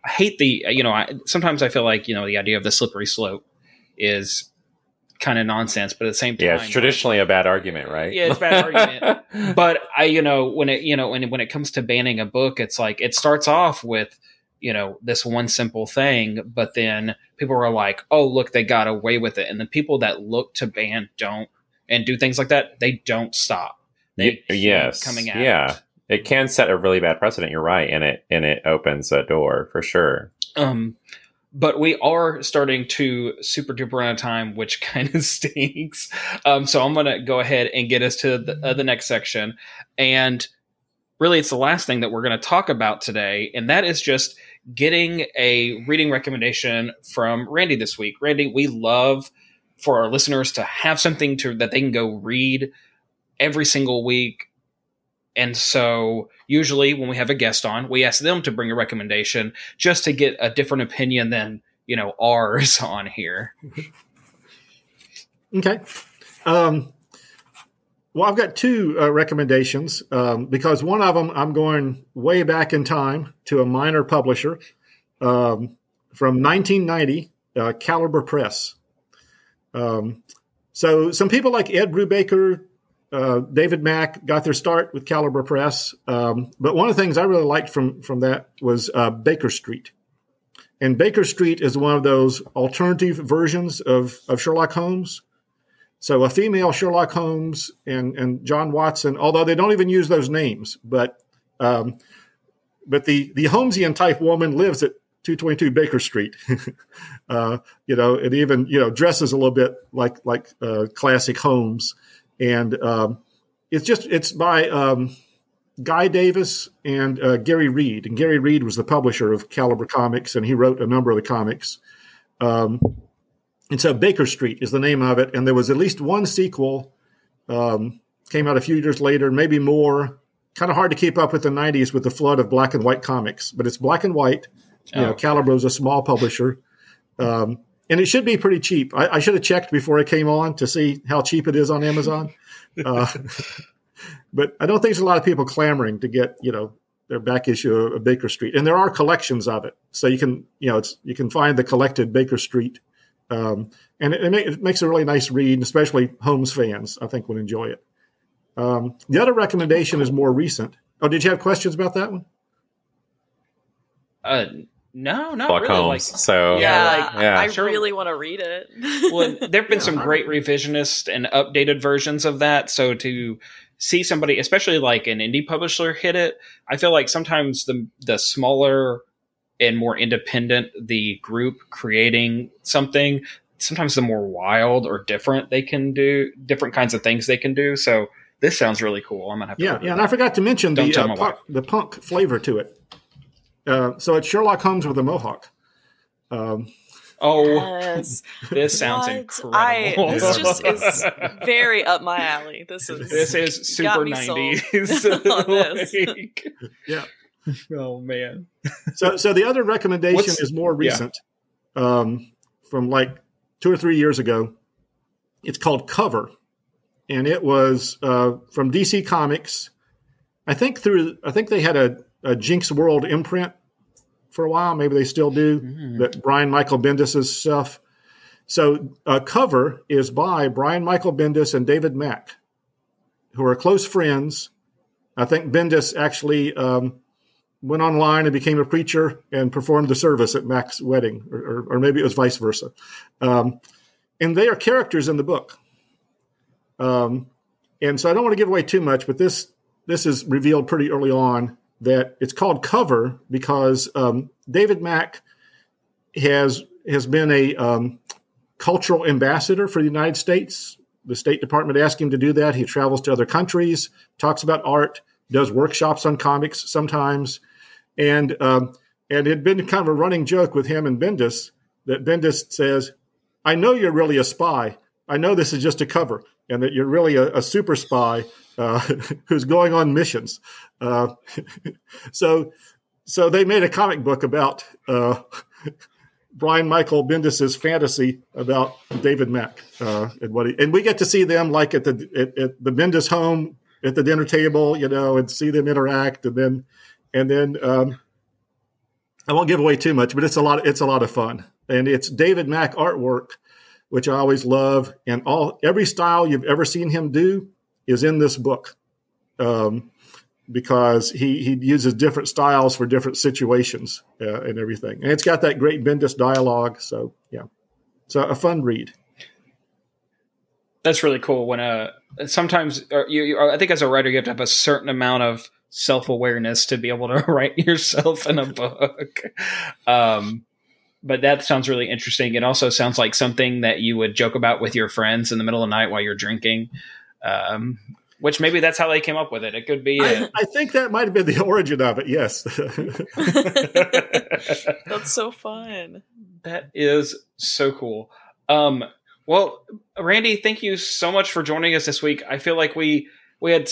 I hate the you know. I, sometimes I feel like you know the idea of the slippery slope is kind of nonsense, but at the same time, yeah, it's traditionally a bad argument, right? Yeah, it's bad argument. But I, you know, when it you know when when it comes to banning a book, it's like it starts off with you know this one simple thing, but then people are like, oh look, they got away with it, and the people that look to ban don't and do things like that, they don't stop. They yes, coming out. Yeah, it can set a really bad precedent. You're right, and it and it opens a door for sure. Um, but we are starting to super duper out of time, which kind of stinks. Um, so I'm going to go ahead and get us to the, uh, the next section, and really, it's the last thing that we're going to talk about today, and that is just getting a reading recommendation from Randy this week. Randy, we love for our listeners to have something to that they can go read every single week and so, usually, when we have a guest on, we ask them to bring a recommendation just to get a different opinion than you know ours on here. okay. Um, well, I've got two uh, recommendations um, because one of them I'm going way back in time to a minor publisher um, from 1990, uh, Caliber Press. Um, so some people like Ed Brubaker, uh, David Mack got their start with Caliber Press. Um, but one of the things I really liked from from that was uh, Baker Street. And Baker Street is one of those alternative versions of, of Sherlock Holmes. So a female Sherlock Holmes and, and John Watson, although they don't even use those names, but um, but the the Holmesian type woman lives at 222 Baker Street. uh, you know, it even you know dresses a little bit like like uh, classic Holmes and um, it's just it's by um, Guy Davis and uh, Gary Reed, and Gary Reed was the publisher of Caliber Comics, and he wrote a number of the comics. Um, and so Baker Street is the name of it, and there was at least one sequel. Um, came out a few years later, maybe more. Kind of hard to keep up with the '90s with the flood of black and white comics, but it's black and white. You oh. know, Caliber is a small publisher. Um, and it should be pretty cheap. I, I, should have checked before it came on to see how cheap it is on Amazon. Uh, but I don't think there's a lot of people clamoring to get you know their back issue of Baker Street, and there are collections of it, so you can you know it's you can find the collected Baker Street, um, and it, it, makes a really nice read, and especially Holmes fans I think would enjoy it. Um, the other recommendation is more recent. Oh, did you have questions about that one? Uh, no, not Buck really. Holmes. Like, so yeah, like, yeah. I sure. really want to read it. well, there've been some great revisionist and updated versions of that. So to see somebody, especially like an indie publisher, hit it, I feel like sometimes the the smaller and more independent the group creating something, sometimes the more wild or different they can do, different kinds of things they can do. So this sounds really cool. I'm gonna have to. Yeah, yeah, and I forgot to mention Don't the uh, punk, the punk flavor to it. Uh, so it's Sherlock Holmes with a mohawk. Um, oh, yes. this sounds what? incredible. I, this just is very up my alley. This is this is super nineties. like, yeah. Oh man. so so the other recommendation What's, is more recent, yeah. um, from like two or three years ago. It's called Cover, and it was uh, from DC Comics. I think through I think they had a a Jinx World imprint for a while. Maybe they still do. Mm-hmm. That Brian Michael Bendis's stuff. So a cover is by Brian Michael Bendis and David Mack, who are close friends. I think Bendis actually um, went online and became a preacher and performed the service at Mack's wedding, or, or, or maybe it was vice versa. Um, and they are characters in the book. Um, and so I don't want to give away too much, but this this is revealed pretty early on that it's called cover because um, David Mack has has been a um, cultural ambassador for the United States. The State Department asked him to do that. He travels to other countries, talks about art, does workshops on comics sometimes, and um, and it had been kind of a running joke with him and Bendis that Bendis says, "I know you're really a spy. I know this is just a cover, and that you're really a, a super spy uh, who's going on missions." Uh, so, so they made a comic book about. Uh, Brian Michael Bendis's fantasy about David Mack uh, and what he, and we get to see them like at the at, at, the Bendis home at the dinner table, you know, and see them interact, and then and then um, I won't give away too much, but it's a lot. It's a lot of fun, and it's David Mack artwork, which I always love, and all every style you've ever seen him do is in this book. Um, because he, he uses different styles for different situations uh, and everything. And it's got that great Bendis dialogue. So, yeah. So, a fun read. That's really cool. When uh, sometimes uh, you, you, I think as a writer, you have to have a certain amount of self awareness to be able to write yourself in a book. Um, but that sounds really interesting. It also sounds like something that you would joke about with your friends in the middle of the night while you're drinking. Um, which maybe that's how they came up with it. It could be. I, I think that might have been the origin of it. Yes. that's so fun. That is so cool. Um, well, Randy, thank you so much for joining us this week. I feel like we we had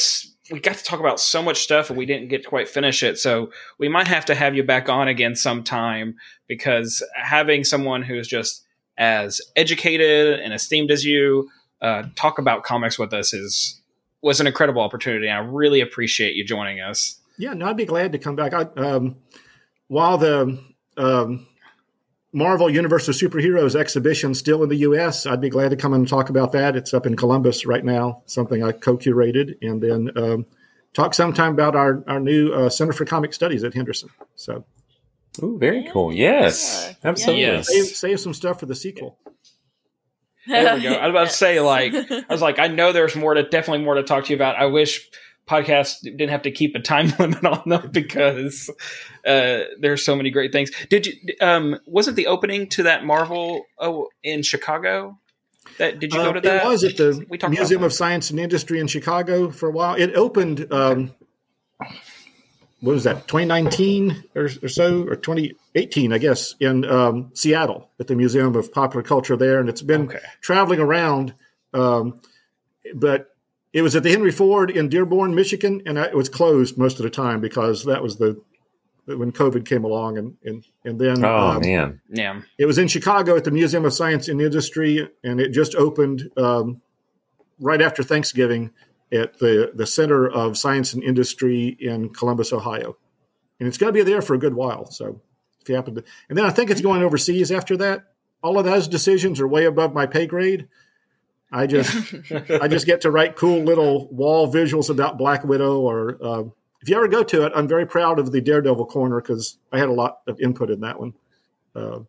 we got to talk about so much stuff and we didn't get to quite finish it. So we might have to have you back on again sometime because having someone who's just as educated and esteemed as you uh, talk about comics with us is was an incredible opportunity. I really appreciate you joining us. Yeah, no, I'd be glad to come back. I, um, while the um, Marvel Universe of Superheroes exhibition still in the U.S., I'd be glad to come and talk about that. It's up in Columbus right now, something I co-curated, and then um, talk sometime about our our new uh, Center for Comic Studies at Henderson. So, Ooh, very cool. Yes, absolutely. Yes. Save, save some stuff for the sequel. There we go. I was about to say, like, I was like, I know there's more to definitely more to talk to you about. I wish podcasts didn't have to keep a time limit on them because uh, there's so many great things. Did you? Um, wasn't the opening to that Marvel oh, in Chicago? That did you go to Uh, that? It was at the We Museum of Science and Industry in Chicago for a while. It opened. Um, what was that? 2019 or, or so, or 2018, I guess, in um, Seattle at the Museum of Popular Culture there, and it's been Okay. traveling around. Um, but it was at the Henry Ford in Dearborn, Michigan, and it was closed most of the time because that was the when COVID came along, and and and then Oh um, man, yeah. it was in Chicago at the Museum of Science and Industry, and it just opened um, right after Thanksgiving at the, the Center of Science and Industry in Columbus, Ohio. And it's going to be there for a good while. So if you happen to, and then I think it's going overseas after that. All of those decisions are way above my pay grade. I just I just get to write cool little wall visuals about Black Widow. Or uh, if you ever go to it, I'm very proud of the Daredevil corner because I had a lot of input in that one. Uh,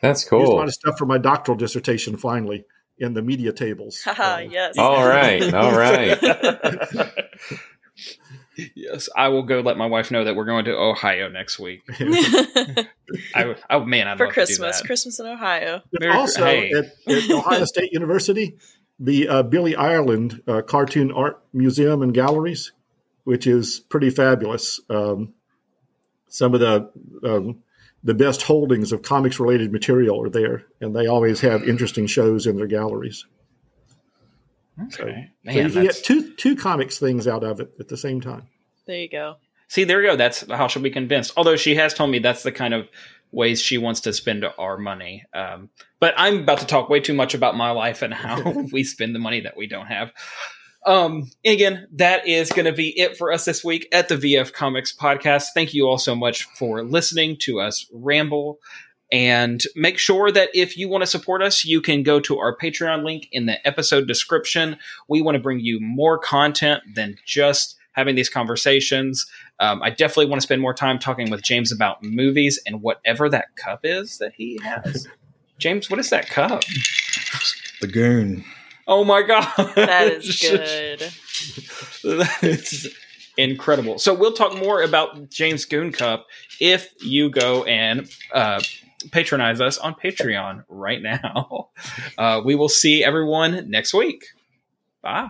that's cool. Used a lot of stuff for my doctoral dissertation finally in the media tables. Uh, yes. All right, all right. yes, I will go let my wife know that we're going to Ohio next week. I, oh man, I'd For love Christmas. To do Christmas in Ohio. But also hey. at, at Ohio State University, the uh, Billy Ireland uh, Cartoon Art Museum and Galleries, which is pretty fabulous. Um, some of the um, the best holdings of comics related material are there, and they always have interesting shows in their galleries. Okay, So you man, can that's, get two two comics things out of it at the same time. There you go. see, there you go. That's how she'll be convinced. Although she has told me that's the kind of ways she wants to spend our money. Um, but I'm about to talk way too much about my life and how we spend the money that we don't have. Um, again, that is going to be it for us this week at the VF Comics podcast. Thank you all so much for listening to us ramble. And make sure that if you want to support us, you can go to our Patreon link in the episode description. We want to bring you more content than just having these conversations. Um, I definitely want to spend more time talking with James about movies and whatever that cup is that he has. James, what is that cup? The goon. Oh my god, that is good. That's incredible. So we'll talk more about James Goon Cup if you go and uh, patronize us on Patreon right now. Uh, we will see everyone next week. Bye.